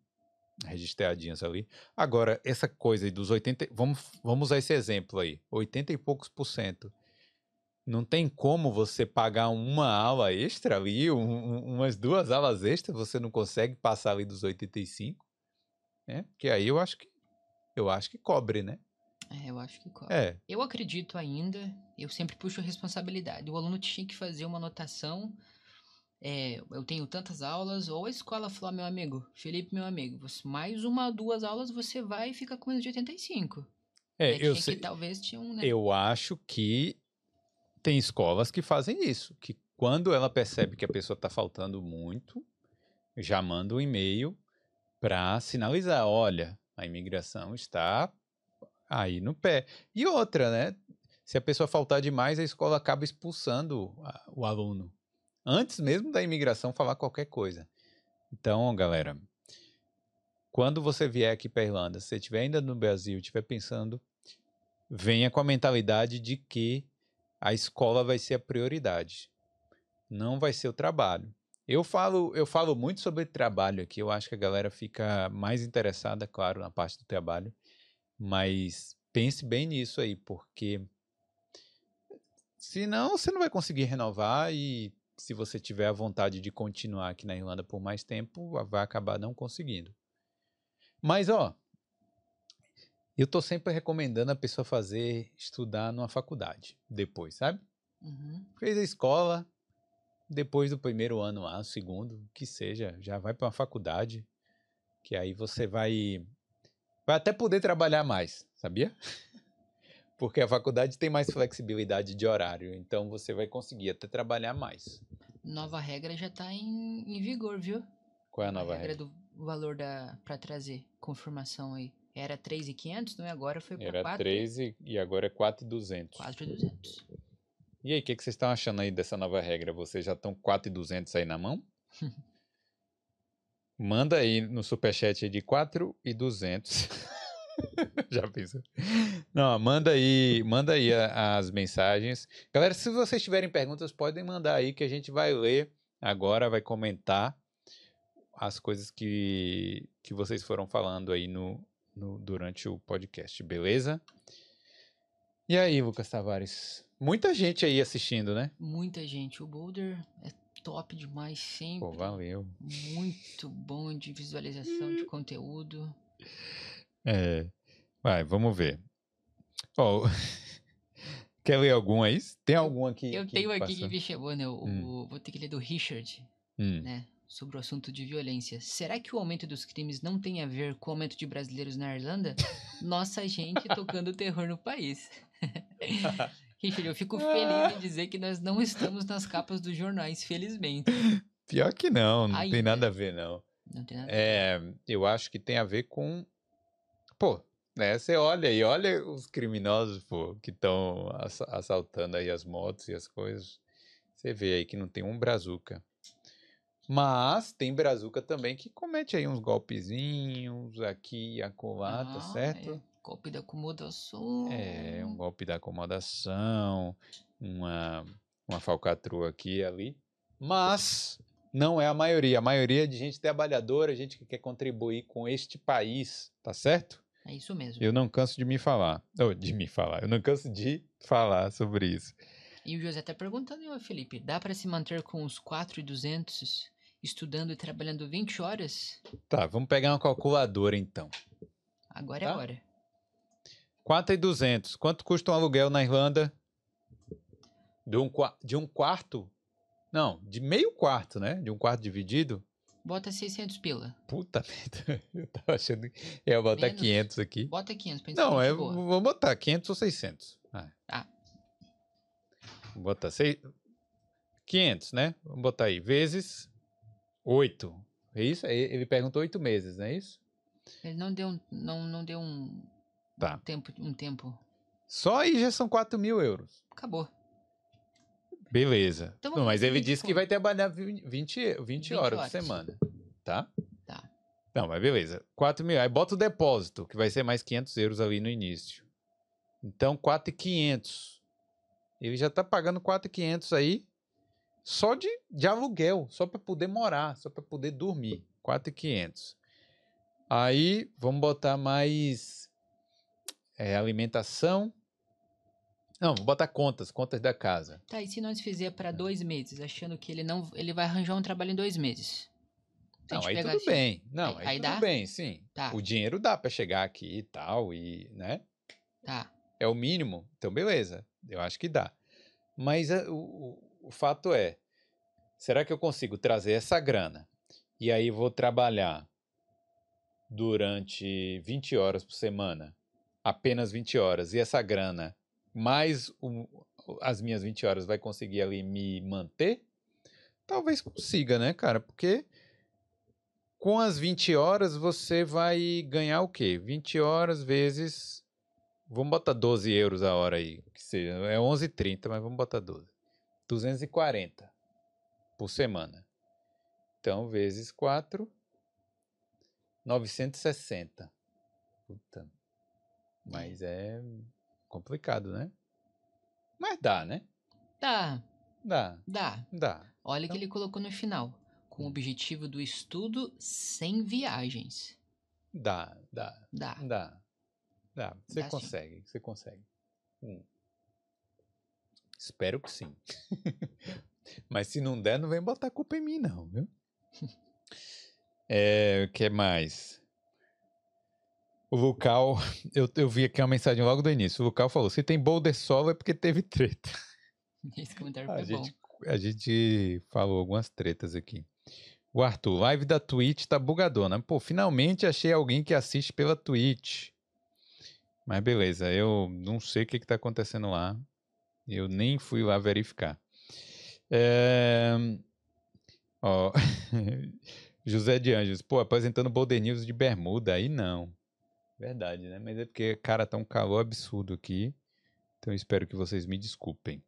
registradinhas ali. Agora, essa coisa dos 80... Vamos, vamos usar esse exemplo aí. 80 e poucos por cento. Não tem como você pagar uma aula extra ali, um- um- umas duas aulas extras, você não consegue passar ali dos 85, né? Porque aí eu acho que eu acho que cobre, né?
É, eu acho que cobre.
É,
Eu acredito ainda, eu sempre puxo a responsabilidade. O aluno tinha que fazer uma anotação. É, eu tenho tantas aulas, ou a escola falou, meu amigo, Felipe, meu amigo, você, mais uma, duas aulas você vai e fica com menos de 85.
é,
Aí
eu sei.
que talvez tinha um, né?
Eu acho que tem escolas que fazem isso, que quando ela percebe que a pessoa está faltando muito, já manda um e-mail para sinalizar, olha, a imigração está aí no pé. E outra, né? Se a pessoa faltar demais, a escola acaba expulsando o aluno antes mesmo da imigração falar qualquer coisa. Então, galera, quando você vier aqui para Irlanda, se estiver ainda no Brasil, estiver pensando venha com a mentalidade de que a escola vai ser a prioridade. não vai ser o trabalho. Eu falo, eu falo muito sobre trabalho aqui. Eu acho que a galera fica mais interessada, claro, na parte do trabalho. Mas pense bem nisso aí, porque senão você não vai conseguir renovar e se você tiver a vontade de continuar aqui na Irlanda por mais tempo, vai acabar não conseguindo. Mas ó, eu tô sempre recomendando a pessoa fazer estudar numa faculdade depois, sabe?
Uhum.
Fez a escola, depois do primeiro ano lá, segundo, que seja, já vai para uma faculdade, que aí você vai vai até poder trabalhar mais, sabia? Porque a faculdade tem mais flexibilidade de horário, então você vai conseguir até trabalhar mais.
Nova regra já tá em, em vigor, viu?
Qual é a nova regra?
do valor da para trazer confirmação aí. Era 3.500, não é? Agora foi para
Era
4.
3 e, e agora é 4,200.
4.200.
E aí, o que, que vocês estão achando aí dessa nova regra? Vocês já estão 4,200 aí na mão? Manda aí no superchat de 4,200. já pensou? Não, manda aí, manda aí as mensagens. Galera, se vocês tiverem perguntas, podem mandar aí que a gente vai ler agora, vai comentar as coisas que, que vocês foram falando aí no, no- durante o podcast, beleza? E aí, Lucas Tavares? Muita gente aí assistindo, né?
Muita gente. O Boulder é top demais sempre.
Pô, valeu.
Muito bom de visualização de conteúdo.
É. Vai, vamos ver. Ó, quer ler algum aí? Tem algum aqui?
Eu tenho aqui
passou?
que me chamou, né? O,
Hum.
Vou ter que ler do Richard,
Hum.
né? Sobre o assunto de violência. Será que o aumento dos crimes não tem a ver com o aumento de brasileiros na Irlanda? Nossa gente tocando terror no país. Richard, eu fico feliz em dizer que nós não estamos nas capas dos jornais, felizmente.
Pior que não, não tem
Ainda.
nada a ver, não.
Não tem nada.
É, eu acho que tem a ver com. Pô, né? Você olha aí, olha os criminosos, pô, que estão assaltando aí as motos e as coisas. Você vê aí que não tem um brazuca. Mas tem brazuca também que comete aí uns golpezinhos aqui e acolá, tá
Ah,
certo?
é. Golpe da acomodação.
É, um golpe da acomodação, uma, uma falcatrua aqui e ali. Mas não é a maioria. A maioria é de gente trabalhadora, gente que quer contribuir com este país, tá certo?
É isso mesmo.
Eu não canso de me falar. Ou de me falar. Eu não canso de falar sobre isso.
E o José tá perguntando, Felipe, dá para se manter com os 4,200 estudando e trabalhando 20 horas?
Tá, vamos pegar uma calculadora então.
Agora é
Tá.
a hora.
4,200. Quanto custa um aluguel na Irlanda? De um, de um quarto? Não, de meio quarto, né? De um quarto dividido?
Bota 600 pila.
Puta merda, eu tava achando que ia botar
Menos.
500 aqui.
Bota 500 pra gente
Não, é, vou botar 500 ou 600. Ah.
Tá.
Vou botar seis, 500, né? Vamos botar aí, vezes 8. É isso? Ele ele perguntou 8 meses, não é isso?
Ele não deu, um- não, não deu um
Tá.
tempo, um tempo.
Só aí já são 4 mil euros.
Acabou.
Beleza.
Então
Não, mas ele disse que vai trabalhar 20, 20, 20 horas por
horas.
semana. Tá?
Tá.
Não, mas beleza. 4 mil. Aí bota o depósito, que vai ser mais 500 euros ali no início. Então, 4,500. Ele já tá pagando 4,500 aí só de, de aluguel, só para poder morar, só para poder dormir. 4,500. Aí, vamos botar mais é, alimentação. Não, vou botar contas, contas da casa.
Tá, e se nós fizer pra dois meses, achando que ele não. Ele vai arranjar um trabalho em dois meses? Se a
Não, aí tudo
assim-
bem. Não,
Aí-
aí,
aí
tudo
dá?
bem, sim.
Tá.
O dinheiro dá para chegar aqui e tal, e, né?
Tá.
É o mínimo, então beleza. Eu acho que dá. Mas é, o, o, o fato é, será que eu consigo trazer essa grana e aí vou trabalhar durante 20 horas por semana, apenas 20 horas, e essa grana mais o- as minhas 20 horas vai conseguir ali me manter? Talvez consiga, né, cara? Porque com as 20 horas você vai ganhar o quê? 20 horas vezes. Vamos botar 12 euros a hora aí. Que seja. É 11,30, mas vamos botar 12. 240 por semana. Então, vezes 4. 960. Puta. Mas é complicado, né? Mas dá, né?
Tá,
Dá,
dá.
dá.
Olha que ele colocou no final. Com o objetivo do estudo sem viagens.
Dá, dá,
Dá.
dá. Dá. Você
Dá sim.
consegue, você consegue. Hum. Espero que sim. Mas se não der, não vem botar culpa em mim, não, viu? É, o que mais? O Lucal, eu, eu vi aqui uma mensagem logo do início. O Lucal falou: se tem boulder solo é porque teve treta.
Esse comentário
A
foi bom.
gente, a gente falou algumas tretas aqui. O Arthur, live da Twitch tá bugadona. Pô, finalmente achei alguém que assiste pela Twitch. Mas beleza, eu não sei o que, que tá acontecendo lá. Eu nem fui lá verificar. É, Ó, José de Anjos, pô, apresentando Boulder News de bermuda, aí não. Verdade, né? Mas é porque, cara, tá um calor absurdo aqui. Então espero que vocês me desculpem.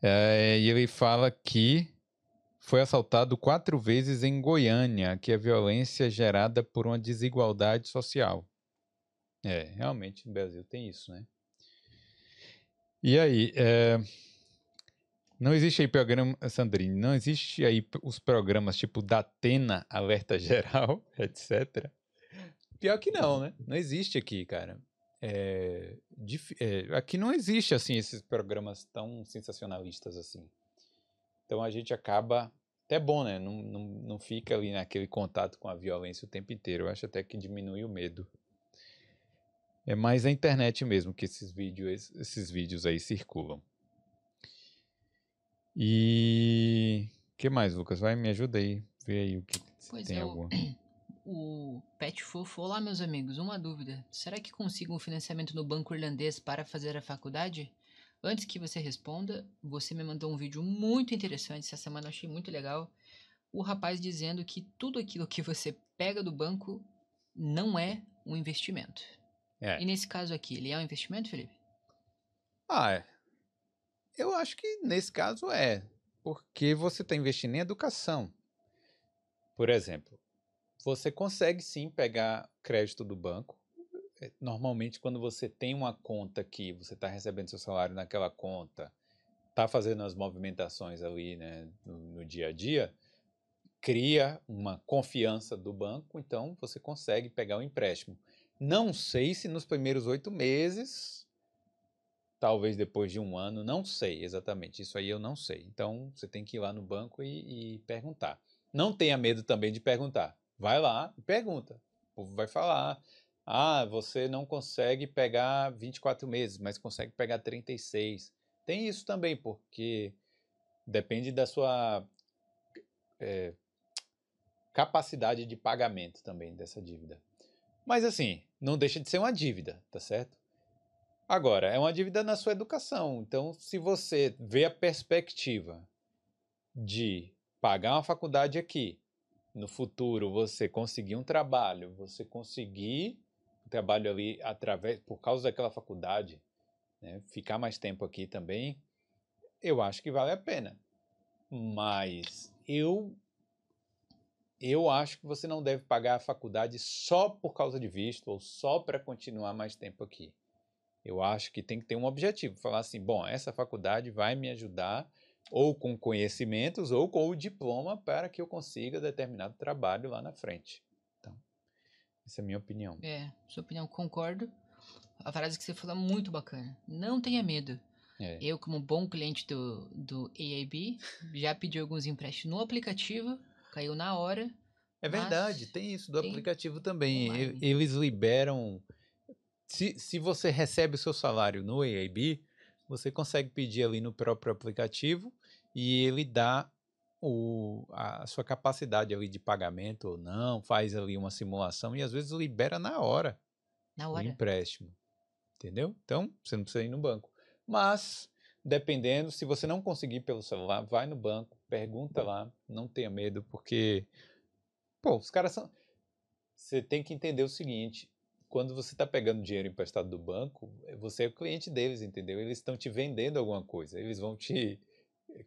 É, e ele fala que foi assaltado quatro vezes em Goiânia, que é violência gerada por uma desigualdade social. É, realmente no Brasil tem isso, né? E aí, é, não existe aí programa, Sandrine, não existe aí os programas tipo Datena, Alerta Geral, etc. Pior que não, né? Não existe aqui, cara. É, é, aqui não existe assim esses programas tão sensacionalistas assim. Então a gente acaba até bom, né? Não, não, não fica ali naquele contato com a violência o tempo inteiro. Eu acho até que diminui o medo. É mais na internet mesmo que esses vídeos, esses vídeos aí circulam. E que mais, Lucas? Vai me ajuda aí, vê aí o que se
Pois
tem
o-
alguma.
O Pet Fofo, olá meus amigos, uma dúvida. Será que consigo um financiamento no banco irlandês para fazer a faculdade? Antes que você responda, você me mandou um vídeo muito interessante essa semana, eu achei muito legal. O rapaz dizendo que tudo aquilo que você pega do banco não é um investimento.
É.
E nesse caso aqui, ele é um investimento, Felipe?
Ah, é. Eu acho que nesse caso é, porque você está investindo em educação. Por exemplo, você consegue sim pegar crédito do banco. É, Normalmente, quando você tem uma conta que você está recebendo seu salário naquela conta, está fazendo as movimentações ali né, no, no dia a dia, cria uma confiança do banco, então você consegue pegar o empréstimo. Não sei se nos primeiros oito meses talvez depois de um ano, não sei exatamente, isso aí eu não sei. Então você tem que ir lá no banco e, e perguntar. Não tenha medo também de perguntar. Vai lá e pergunta. O povo vai falar. Ah, você não consegue pegar 24 meses, mas consegue pegar 36. Tem isso também, porque depende da sua é, capacidade de pagamento também dessa dívida. Mas assim, não deixa de ser uma dívida, tá certo? Agora, é uma dívida na sua educação. Então, se você vê a perspectiva de pagar uma faculdade aqui, no futuro você conseguir um trabalho, você conseguir um trabalho ali através por causa daquela faculdade, né, ficar mais tempo aqui também, eu acho que vale a pena. Mas eu eu acho que você não deve pagar a faculdade só por causa de visto ou só para continuar mais tempo aqui. Eu acho que tem que ter um objetivo, falar assim, bom, essa faculdade vai me ajudar ou com conhecimentos ou com o diploma para que eu consiga determinado trabalho lá na frente. Então, essa é a minha opinião.
É, sua opinião, concordo. A frase que você falou é muito bacana. Não tenha medo.
É.
Eu, como bom cliente do, do AAB, já pedi alguns empréstimos no aplicativo, caiu na hora.
É verdade, tem isso do
tem
aplicativo também.
Online.
Eles liberam. Se, se você recebe o seu salário no AAB, você consegue pedir ali no próprio aplicativo e ele dá o, a sua capacidade ali de pagamento ou não, faz ali uma simulação e às vezes libera na hora
Na
o
hora.
empréstimo. Entendeu? Então, você não precisa ir no banco. Mas, dependendo, se você não conseguir pelo celular, vai no banco, pergunta lá, não tenha medo, porque, pô, os caras são. Você tem que entender o seguinte: quando você está pegando dinheiro emprestado do banco, você é o cliente deles, entendeu? Eles estão te vendendo alguma coisa, eles vão te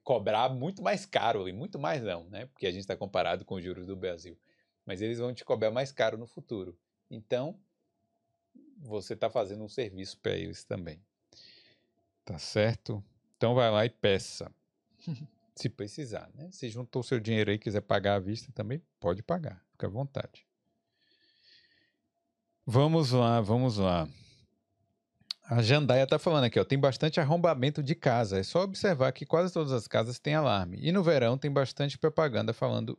cobrar muito mais caro, e muito mais não, né? Porque a gente está comparado com os juros do Brasil. Mas eles vão te cobrar mais caro no futuro. Então, você está fazendo um serviço para eles também. Tá certo? Então vai lá e peça. Se precisar, né? Se juntou seu dinheiro aí e quiser pagar à vista também, pode pagar. Fica à vontade. Vamos lá, vamos lá. A Jandaia tá falando aqui, ó, tem bastante arrombamento de casa. É só observar que quase todas as casas têm alarme. E no verão tem bastante propaganda falando,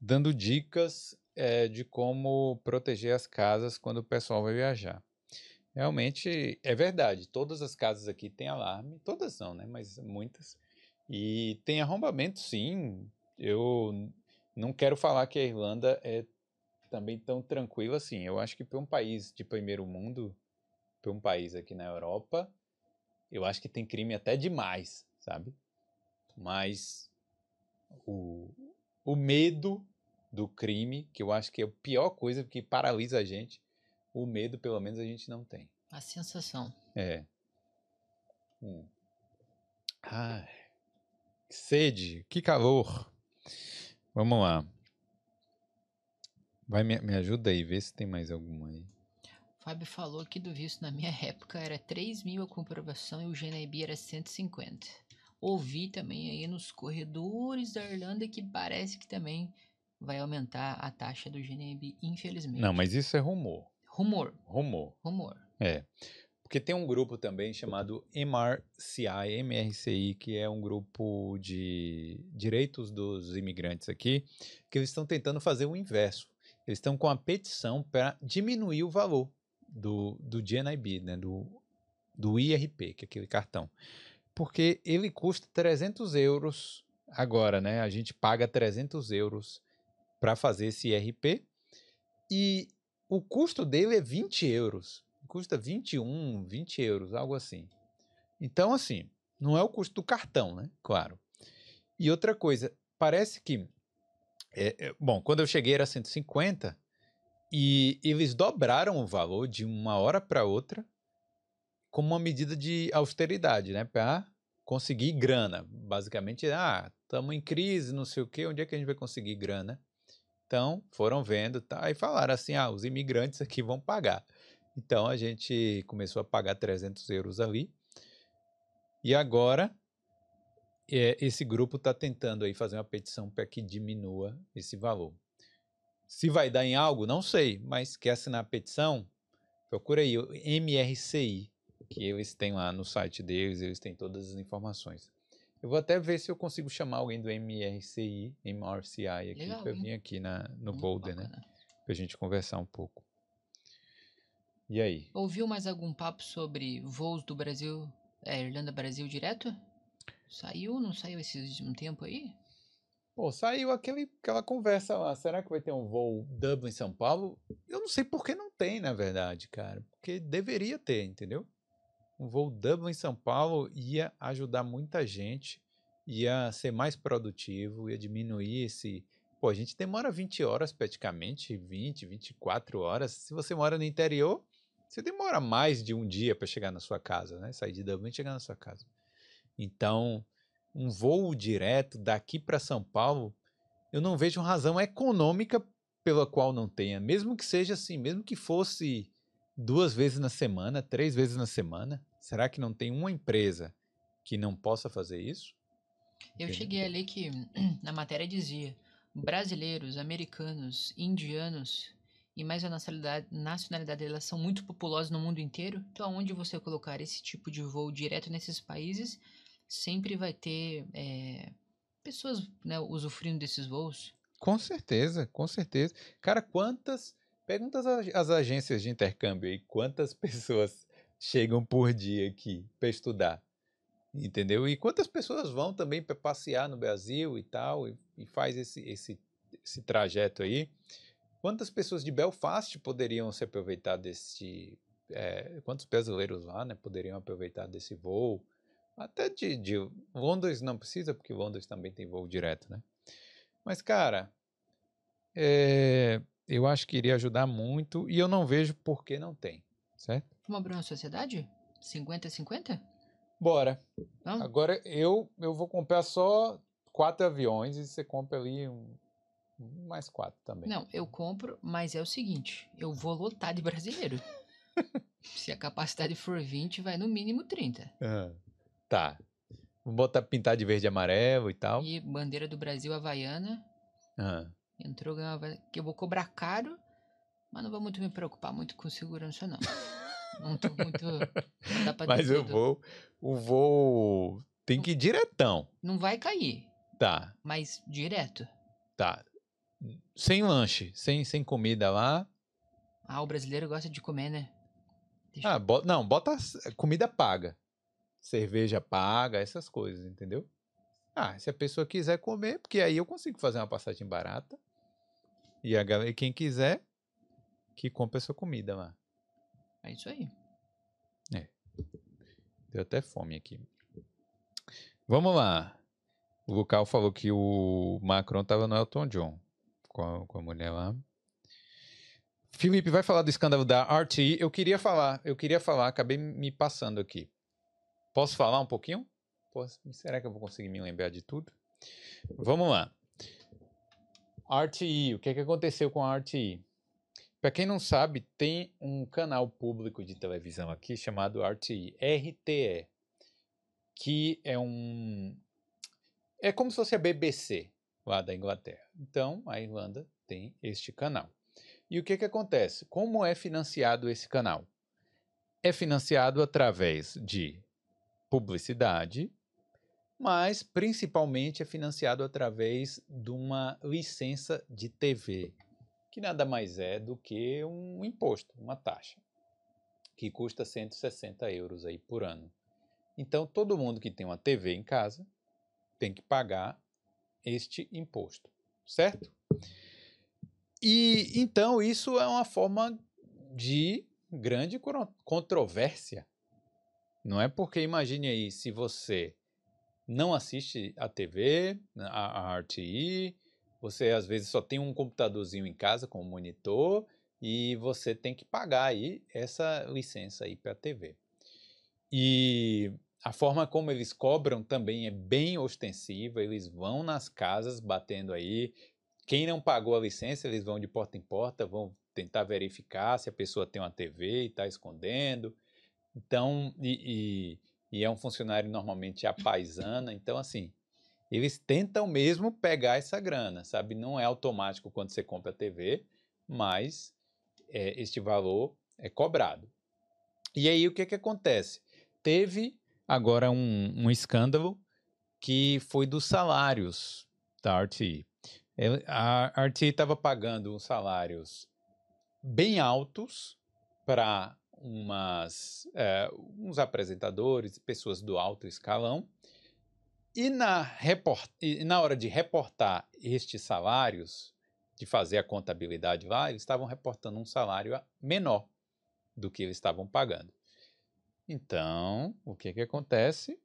dando dicas eh, de como proteger as casas quando o pessoal vai viajar. Realmente é verdade. Todas as casas aqui têm alarme. Todas não, né? Mas muitas. E tem arrombamento, sim. Eu não quero falar que a Irlanda é também tão tranquila assim. Eu acho que para um país de primeiro mundo, para um país aqui na Europa, eu acho que tem crime até demais, sabe? Mas o, o medo do crime, que eu acho que é a pior coisa que paralisa a gente, o medo pelo menos a gente não tem.
A sensação.
É. Hum. Ai, que sede, que calor. Vamos lá. Vai, me, me ajuda aí, vê se tem mais alguma aí.
Fábio falou que do visto na minha época era 3 mil a comprovação e o GNIB era 150. Ouvi também aí nos corredores da Irlanda que parece que também vai aumentar a taxa do GNIB, infelizmente.
Não, mas isso é rumor.
Rumor,
Rumor.
rumor.
É. Porque tem um grupo também chamado MRCI, MRCI, que é um grupo de direitos dos imigrantes aqui, que eles estão tentando fazer o inverso. Eles estão com a petição para diminuir o valor do, do GNIB, né, do, do IRP, que é aquele cartão. Porque ele custa 300 euros agora, né? A gente paga 300 euros para fazer esse IRP e o custo dele é 20 euros. Custa 21, 20 euros, algo assim. Então, assim, não é o custo do cartão, né? Claro. E outra coisa, parece que. É, é, bom, quando eu cheguei era 150 e eles dobraram o valor de uma hora para outra como uma medida de austeridade, né? Para conseguir grana. Basicamente, ah, estamos em crise, não sei o quê, onde é que a gente vai conseguir grana? Então, foram vendo tá, e falaram assim: ah, os imigrantes aqui vão pagar. Então, a gente começou a pagar 300 euros ali. E agora, esse grupo está tentando aí fazer uma petição para que diminua esse valor. Se vai dar em algo, não sei, mas quer assinar a petição? Procura aí o MRCI, que eles têm lá no site deles, eles têm todas as informações. Eu vou até ver se eu consigo chamar alguém do MRCI, MRCI aqui, para vir aqui na, no
Hum,
Boulder, né?
bacana.
Pra gente conversar um pouco. E aí?
Ouviu mais algum papo sobre voos do Brasil, é, Irlanda-Brasil direto? Saiu, não saiu esses um tempo aí?
Pô, saiu aquele, aquela conversa lá. Será que vai ter um voo Dublin-São Paulo? Eu não sei por que não tem, na verdade, cara. Porque deveria ter, entendeu? Um voo Dublin-São Paulo ia ajudar muita gente, ia ser mais produtivo, ia diminuir esse. Pô, a gente demora 20 horas praticamente, 20, 24 horas. Se você mora no interior, você demora mais de um dia para chegar na sua casa, né? Sair de Dublin e chegar na sua casa. Então, um voo direto daqui para São Paulo, eu não vejo razão econômica pela qual não tenha, mesmo que seja assim, mesmo que fosse duas vezes na semana, três vezes na semana, será que não tem uma empresa que não possa fazer isso?
Eu cheguei ali que na matéria dizia brasileiros, americanos, indianos e mais a nacionalidade, nacionalidade delas são muito populosas no mundo inteiro. Então, aonde você colocar esse tipo de voo direto nesses países, sempre vai ter é, pessoas né, usufruindo desses voos.
Com certeza, com certeza. Cara, quantas. Pergunta às agências de intercâmbio aí, quantas pessoas chegam por dia aqui para estudar? Entendeu? E quantas pessoas vão também para passear no Brasil e tal, e, e faz esse, esse, esse trajeto aí? Quantas pessoas de Belfast poderiam se aproveitar desse. é, quantos brasileiros lá, né, poderiam aproveitar desse voo? Até de, de Londres não precisa, porque Londres também tem voo direto, né? Mas, cara, é, eu acho que iria ajudar muito e eu não vejo por que não tem, certo?
Vamos abrir uma sociedade? 50-50?
Bora.
Vamos?
Agora eu, eu vou comprar só quatro aviões e você compra ali um, mais quatro também.
Não, eu compro, mas é o seguinte, eu vou lotar de brasileiro. Se a capacidade for 20, vai no mínimo 30.
Ah, tá. Vou botar pintar de verde e amarelo e tal.
E bandeira do Brasil Havaiana. Entrou, Havaiana, que eu vou cobrar caro, mas não vou muito me preocupar muito com segurança, não. Não tô muito. Não dá pra
mas
tudo.
voo, o voo tem que ir diretão.
Não vai cair,
Tá,
mas direto.
tá. Sem lanche, sem, sem comida lá.
Ah, o brasileiro gosta de comer, né? Deixa
Ah, bo- não, bota s- comida paga. Cerveja paga, essas coisas, entendeu? Ah, se a pessoa quiser comer, porque aí eu consigo fazer uma passagem barata. E a galera, quem quiser, que compre a sua comida lá.
É isso aí.
Deu até fome aqui. Vamos lá. O Lucal falou que o Macron tava no Elton John com a, com a mulher lá. Felipe vai falar do escândalo da RTE. Eu queria falar, eu queria falar, acabei me passando aqui. Posso falar um pouquinho? Posso? Será que eu vou conseguir me lembrar de tudo? Vamos lá. RTE, o que, que aconteceu com a RTE? Para quem não sabe, tem um canal público de televisão aqui chamado RTE, RTE, que é um é como se fosse a BBC lá da Inglaterra. Então, a Irlanda tem este canal. E o que que acontece? Como é financiado esse canal? É financiado através de publicidade, mas principalmente é financiado através de uma licença de TV, que nada mais é do que um imposto, uma taxa, que custa 160 euros aí por ano. Então, todo mundo que tem uma TV em casa tem que pagar este imposto, certo? E então isso é uma forma de grande controvérsia. Não é porque imagine aí se você não assiste a TV, a, a RTI, você às vezes só tem um computadorzinho em casa com um monitor e você tem que pagar aí essa licença aí para a TV. E a forma como eles cobram também é bem ostensiva, eles vão nas casas batendo aí. Quem não pagou a licença, eles vão de porta em porta, vão tentar verificar se a pessoa tem uma TV e está escondendo. Então, e, e, e é um funcionário normalmente a paisana, então assim, eles tentam mesmo pegar essa grana, sabe? Não é automático quando você compra a TV, mas é, este valor é cobrado. E aí o que, que acontece? Teve agora um, um escândalo que foi dos salários da. Ele- A RTE estava pagando uns salários bem altos para umas, eh, uns apresentadores, pessoas do alto escalão, e na, report... e na hora de reportar estes salários, de fazer a contabilidade lá, eles estavam reportando um salário menor do que eles estavam pagando. Então, o que que acontece?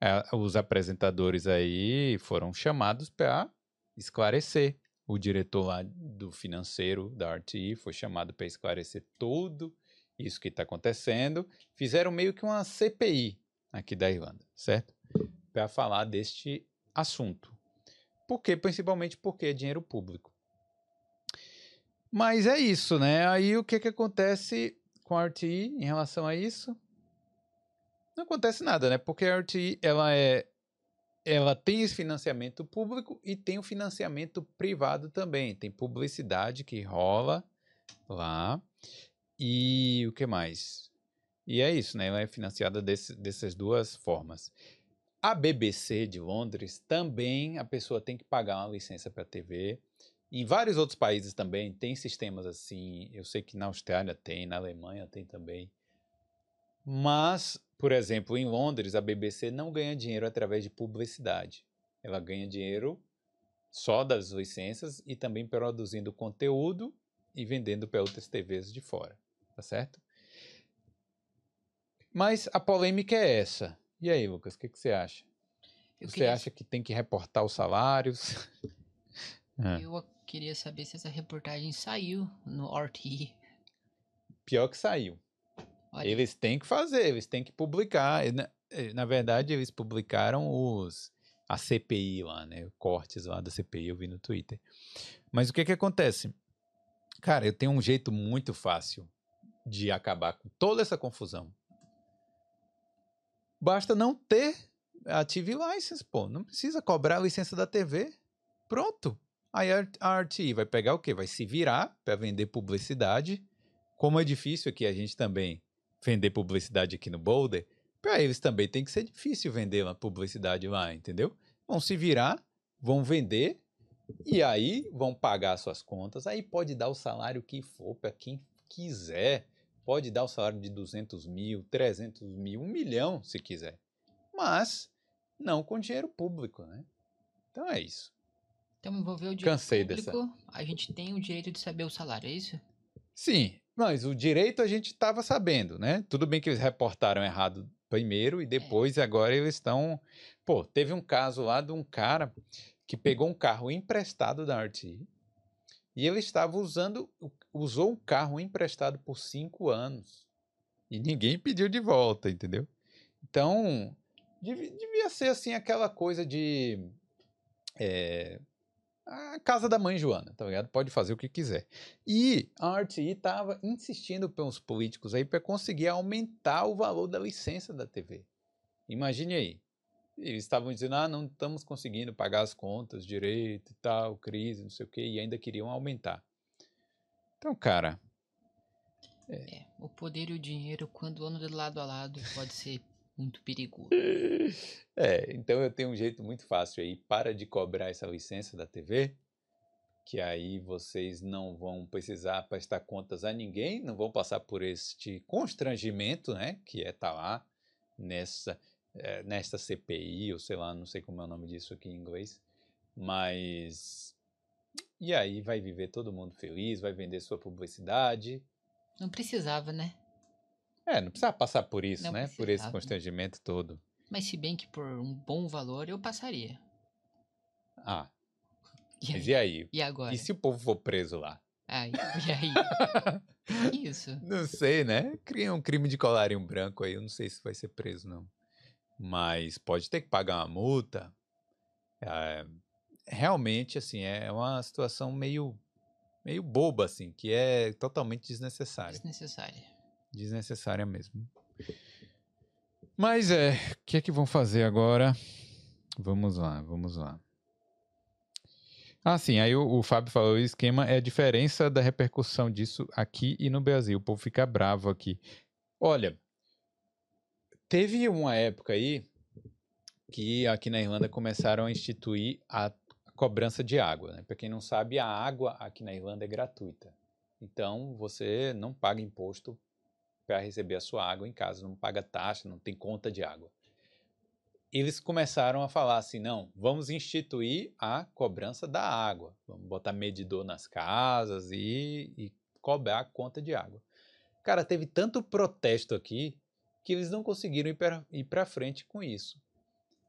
É, os apresentadores aí foram chamados para esclarecer. O diretor lá do financeiro da RTI foi chamado para esclarecer tudo isso que está acontecendo. Fizeram meio que uma CPI aqui da Irlanda, certo? Para falar deste assunto. Por quê? Principalmente porque é dinheiro público. Mas é isso, né? Aí o que, que acontece com a RTI em relação a isso? Não acontece nada, né? Porque a RTI, ela é ela tem esse financiamento público e tem o financiamento privado também. Tem publicidade que rola lá. E o que mais? E é isso, né? Ela é financiada desse, dessas duas formas. A BBC de Londres também a pessoa tem que pagar uma licença para a TV. Em vários outros países também tem sistemas assim. Eu sei que na Austrália tem, na Alemanha tem também. Mas, por exemplo, em Londres, a BBC não ganha dinheiro através de publicidade. Ela ganha dinheiro só das licenças e também produzindo conteúdo e vendendo para outras TVs de fora. Tá certo? Mas a polêmica é essa. E aí, Lucas, o que, que você acha?
Eu
você
queria,
acha que tem que reportar os salários? Ah,
eu queria saber se essa reportagem saiu no RT.
Pior que saiu.
Olha,
Eles têm que fazer, eles têm que publicar. Na, eh, na verdade, eles publicaram os a CPI lá, né? Cortes lá da CPI, eu vi no Twitter. Mas o que que acontece? Cara, eu tenho um jeito muito fácil de acabar com toda essa confusão. Basta não ter a TV license, pô. Não precisa cobrar a licença da TV. Pronto. Aí a RTI vai pegar o quê? Vai se virar para vender publicidade. Como é difícil aqui a gente também vender publicidade aqui no Boulder, para eles também tem que ser difícil vender uma publicidade lá, entendeu? Vão se virar, vão vender e aí vão pagar suas contas. Aí pode dar o salário que for para quem quiser. Pode dar o salário de 200 mil, 300 mil, um milhão se quiser. Mas não com dinheiro público, né? Então é isso.
Então, envolver o direito
Cansei
público, a gente tem o direito de saber o salário, é isso?
Sim, mas o direito a gente estava sabendo, né? Tudo bem que eles reportaram errado primeiro e depois agora eles estão. Pô, teve um caso lá de um cara que pegou um carro emprestado da RT e ele estava usando, usou um carro emprestado por cinco anos e ninguém pediu de volta, entendeu? Então devi- devia ser assim aquela coisa de é, a casa da mãe Joana, tá ligado? Pode fazer o que quiser. E a RTI estava insistindo pelos políticos aí para conseguir aumentar o valor da licença da TV. Imagine aí. Eles estavam dizendo, ah, não estamos conseguindo pagar as contas direito e tal, crise, não sei o quê, e ainda queriam aumentar. Então, cara,
É, o poder e o dinheiro, quando andam de lado a lado, pode ser muito perigoso.
É, então eu tenho um jeito muito fácil aí. Para de cobrar essa licença da TV, que aí vocês não vão precisar prestar contas a ninguém, não vão passar por este constrangimento, né? Que é estar lá nessa, eh, nesta CPI, ou sei lá, não sei como é o nome disso aqui em inglês. Mas. E aí vai viver todo mundo feliz, vai vender sua publicidade.
Não precisava, né?
É, não precisa passar por isso,
Não
né? Por esse
precisava.
constrangimento todo.
Mas se bem que por um bom valor eu passaria.
Ah,
E
mas
aí?
e aí?
E agora?
E se o povo for preso lá?
Ai, e aí? Isso.
Não sei, né? Cria um crime de colarinho branco aí, eu não sei se vai ser preso, não. Mas pode ter que pagar uma multa. É, realmente, assim, é uma situação meio, meio boba, assim, que é totalmente desnecessária.
Desnecessária.
Desnecessária mesmo. Mas é, o que é que vão fazer agora? Vamos lá, vamos lá. Ah, sim, aí o, o Fábio falou, o esquema é a diferença da repercussão disso aqui e no Brasil. O povo fica bravo aqui. Olha, teve uma época aí que aqui na Irlanda começaram a instituir a cobrança de água. Né? Para quem não sabe, a água aqui na Irlanda é gratuita. Então, você não paga imposto para receber a sua água em casa, não paga taxa, não tem conta de água. Eles começaram a falar assim: não, vamos instituir a cobrança da água, vamos botar medidor nas casas e, e cobrar a conta de água. Cara, teve tanto protesto aqui que eles não conseguiram ir para frente com isso.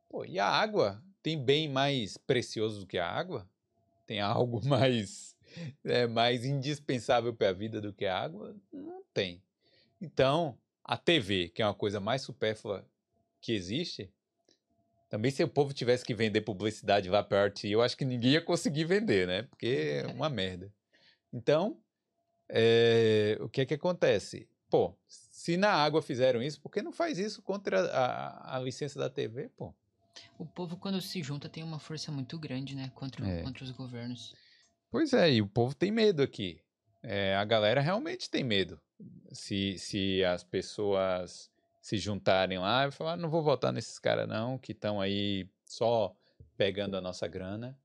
Pô, e a água tem bem mais precioso do que a água? Tem algo mais, é, mais indispensável para a vida do que a água? Não tem. Então, a TV, que é uma coisa mais supérflua que existe, também se o povo tivesse que vender publicidade lá para a RT, eu acho que ninguém ia conseguir vender, né? Porque é uma merda. Então, é, o que é que acontece? Pô, se na água fizeram isso, por que não faz isso contra a, a licença da TV, pô?
O povo, quando se junta, tem uma força muito grande, né? Contra,
É.
contra os governos.
Pois é, e o povo tem medo aqui. É, a galera realmente tem medo. Se, se as pessoas se juntarem lá e falar, "Ah, não vou votar nesses caras não, que estão aí só pegando a nossa grana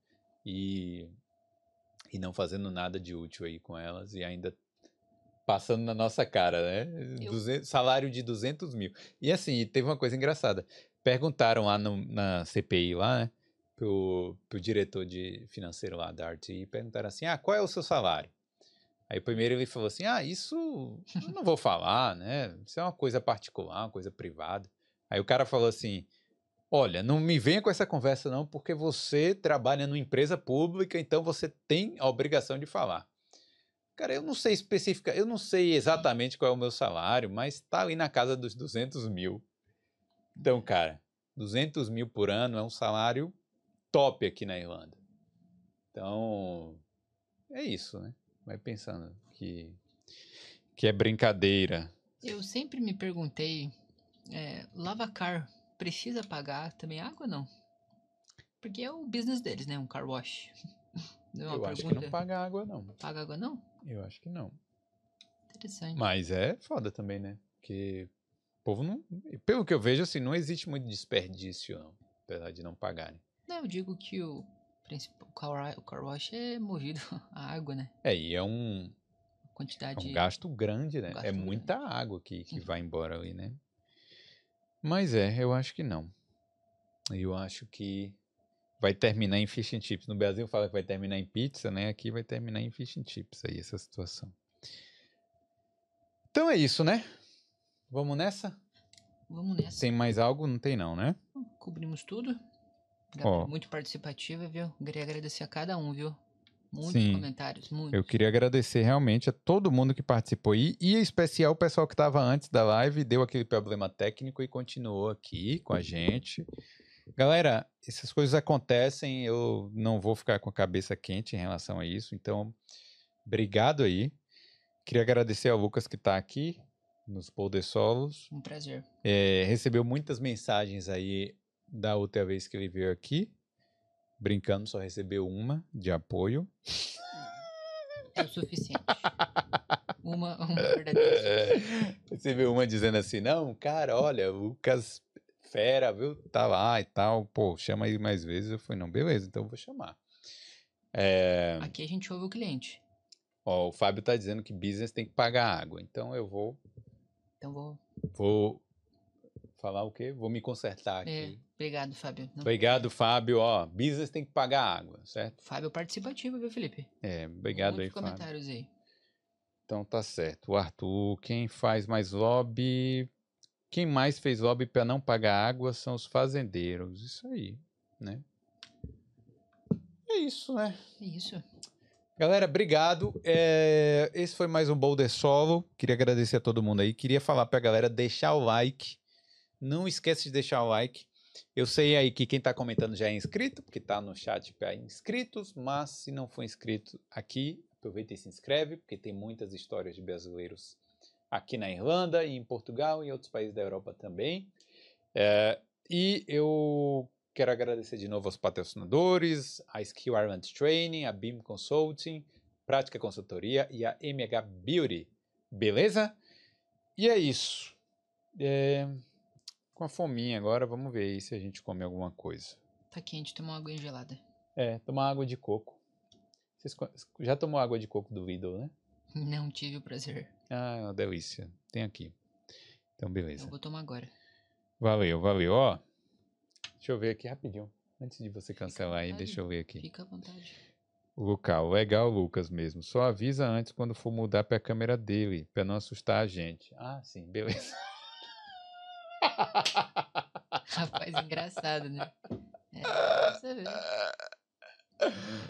e, e não fazendo nada de útil aí com elas e ainda passando na nossa cara, né?
Eu-
200 salário de 200 mil. E assim, teve uma coisa engraçada. Perguntaram lá no- na CPI lá, né? Pro, pro diretor de financeiro lá da RTI, perguntaram assim, ah, qual é o seu salário? Aí primeiro ele falou assim, ah, isso eu não vou falar, né? Isso é uma coisa particular, uma coisa privada. Aí o cara falou assim, olha, não me venha com essa conversa não, porque você trabalha numa empresa pública, então você tem a obrigação de falar. Cara, eu não sei específica, eu não sei exatamente qual é o meu salário, mas tá ali na casa dos 200 mil. Então, cara, 200 mil por ano é um salário top aqui na Irlanda. Então, é isso, né? Vai pensando que, que é brincadeira.
Eu sempre me perguntei, é, lavacar precisa pagar também água não? Porque é o business deles, né? Um car wash. Não é
Eu acho que não paga água, não.
Paga água não?
Eu acho que não.
Interessante.
Mas é foda também, né? Porque o povo não. Pelo que eu vejo, assim, não existe muito desperdício, não. Apesar de não pagarem.
Não, eu digo que o, principal, o, car, o car wash é movido a água, né?
É, e é um, é
Quantidade.
um gasto grande, né?
gasto
é
grande.
muita água que, que
Uhum.
vai embora ali, né? Mas é, eu acho que não. Eu acho que vai terminar em fish and chips. No Brasil fala que vai terminar em pizza, né? Aqui vai terminar em fish and chips aí, essa situação. Então é isso, né? Vamos nessa?
Vamos nessa.
Tem mais algo? Não tem não, né?
Cobrimos tudo. Gabriel, Muito participativa, viu? Queria agradecer a cada um, viu? Muitos
Sim.
comentários, muitos.
Eu queria agradecer realmente a todo mundo que participou aí, e em especial o pessoal que estava antes da live, deu aquele problema técnico e continuou aqui com a gente. Galera, essas coisas acontecem, eu não vou ficar com a cabeça quente em relação a isso, então, obrigado aí. Queria agradecer ao Lucas que está aqui nos Polder Solos.
Um prazer.
É, recebeu muitas mensagens aí da outra vez que ele veio aqui. Brincando, só recebeu uma de apoio.
É o suficiente. uma, uma verdadeira.
É, viu uma dizendo assim, não, cara, olha, o Lucas Fera, viu, tá lá e tal, pô, chama aí mais vezes. Eu falei, não, beleza, então eu vou chamar. É,
Aqui a gente ouve o cliente.
ó, o Fábio tá dizendo que business tem que pagar água, então eu vou,
Então vou.
vou falar o quê? Vou me consertar
É,
aqui.
obrigado, Fábio. Não-
Obrigado, Fábio, ó, business tem que pagar água, certo?
Fábio participativo, viu, Felipe?
É, obrigado
Muitos
aí, Fábio.
comentários aí.
Então tá certo. O Arthur, quem faz mais lobby. Quem mais fez lobby para não pagar água são os fazendeiros. Isso aí, né? É isso, né?
É isso.
Galera, obrigado. É, Esse foi mais um Boulder Solo. Queria agradecer a todo mundo aí. Queria falar pra galera deixar o like. Não esquece de deixar o like. Eu sei aí que quem tá comentando já é inscrito, porque tá no chat para inscritos, mas se não for inscrito aqui, aproveita e se inscreve, porque tem muitas histórias de brasileiros aqui na Irlanda e em Portugal e em outros países da Europa também. É, e eu quero agradecer de novo aos patrocinadores, a Skill Ireland Training, a BIM Consulting, Prática Consultoria e a MH Beauty. Beleza? E é isso. É, com a fominha agora, vamos ver aí se a gente come alguma coisa.
Tá quente, toma uma água gelada.
É, tomar água de coco. Vocês já tomou água de coco do Lidl, né?
Não tive o prazer.
Ah, é uma delícia. Tem aqui. Então, beleza.
Eu vou tomar agora.
Valeu, valeu. Ó, deixa eu ver aqui rapidinho. Antes de você cancelar aí, deixa eu ver aqui.
Fica à vontade.
Local, legal, Lucas mesmo. Só avisa antes quando for mudar para a câmera dele, para não assustar a gente. Ah, sim, beleza.
Rapaz, engraçado, né? É, você ver.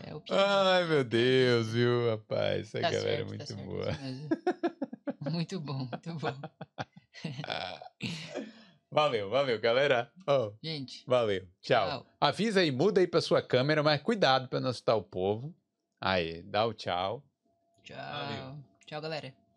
É pior.
Ai, meu Deus, viu, rapaz? Essa
Tá
galera é
certo, tá
muito
certo,
boa.
Muito bom, muito bom.
Valeu, valeu, galera. Ó,
Gente,
valeu. Tchau.
tchau.
Avisa aí, muda aí pra sua câmera, mas cuidado para não assustar o povo. Aí, dá o tchau.
Tchau.
Valeu.
Tchau, galera.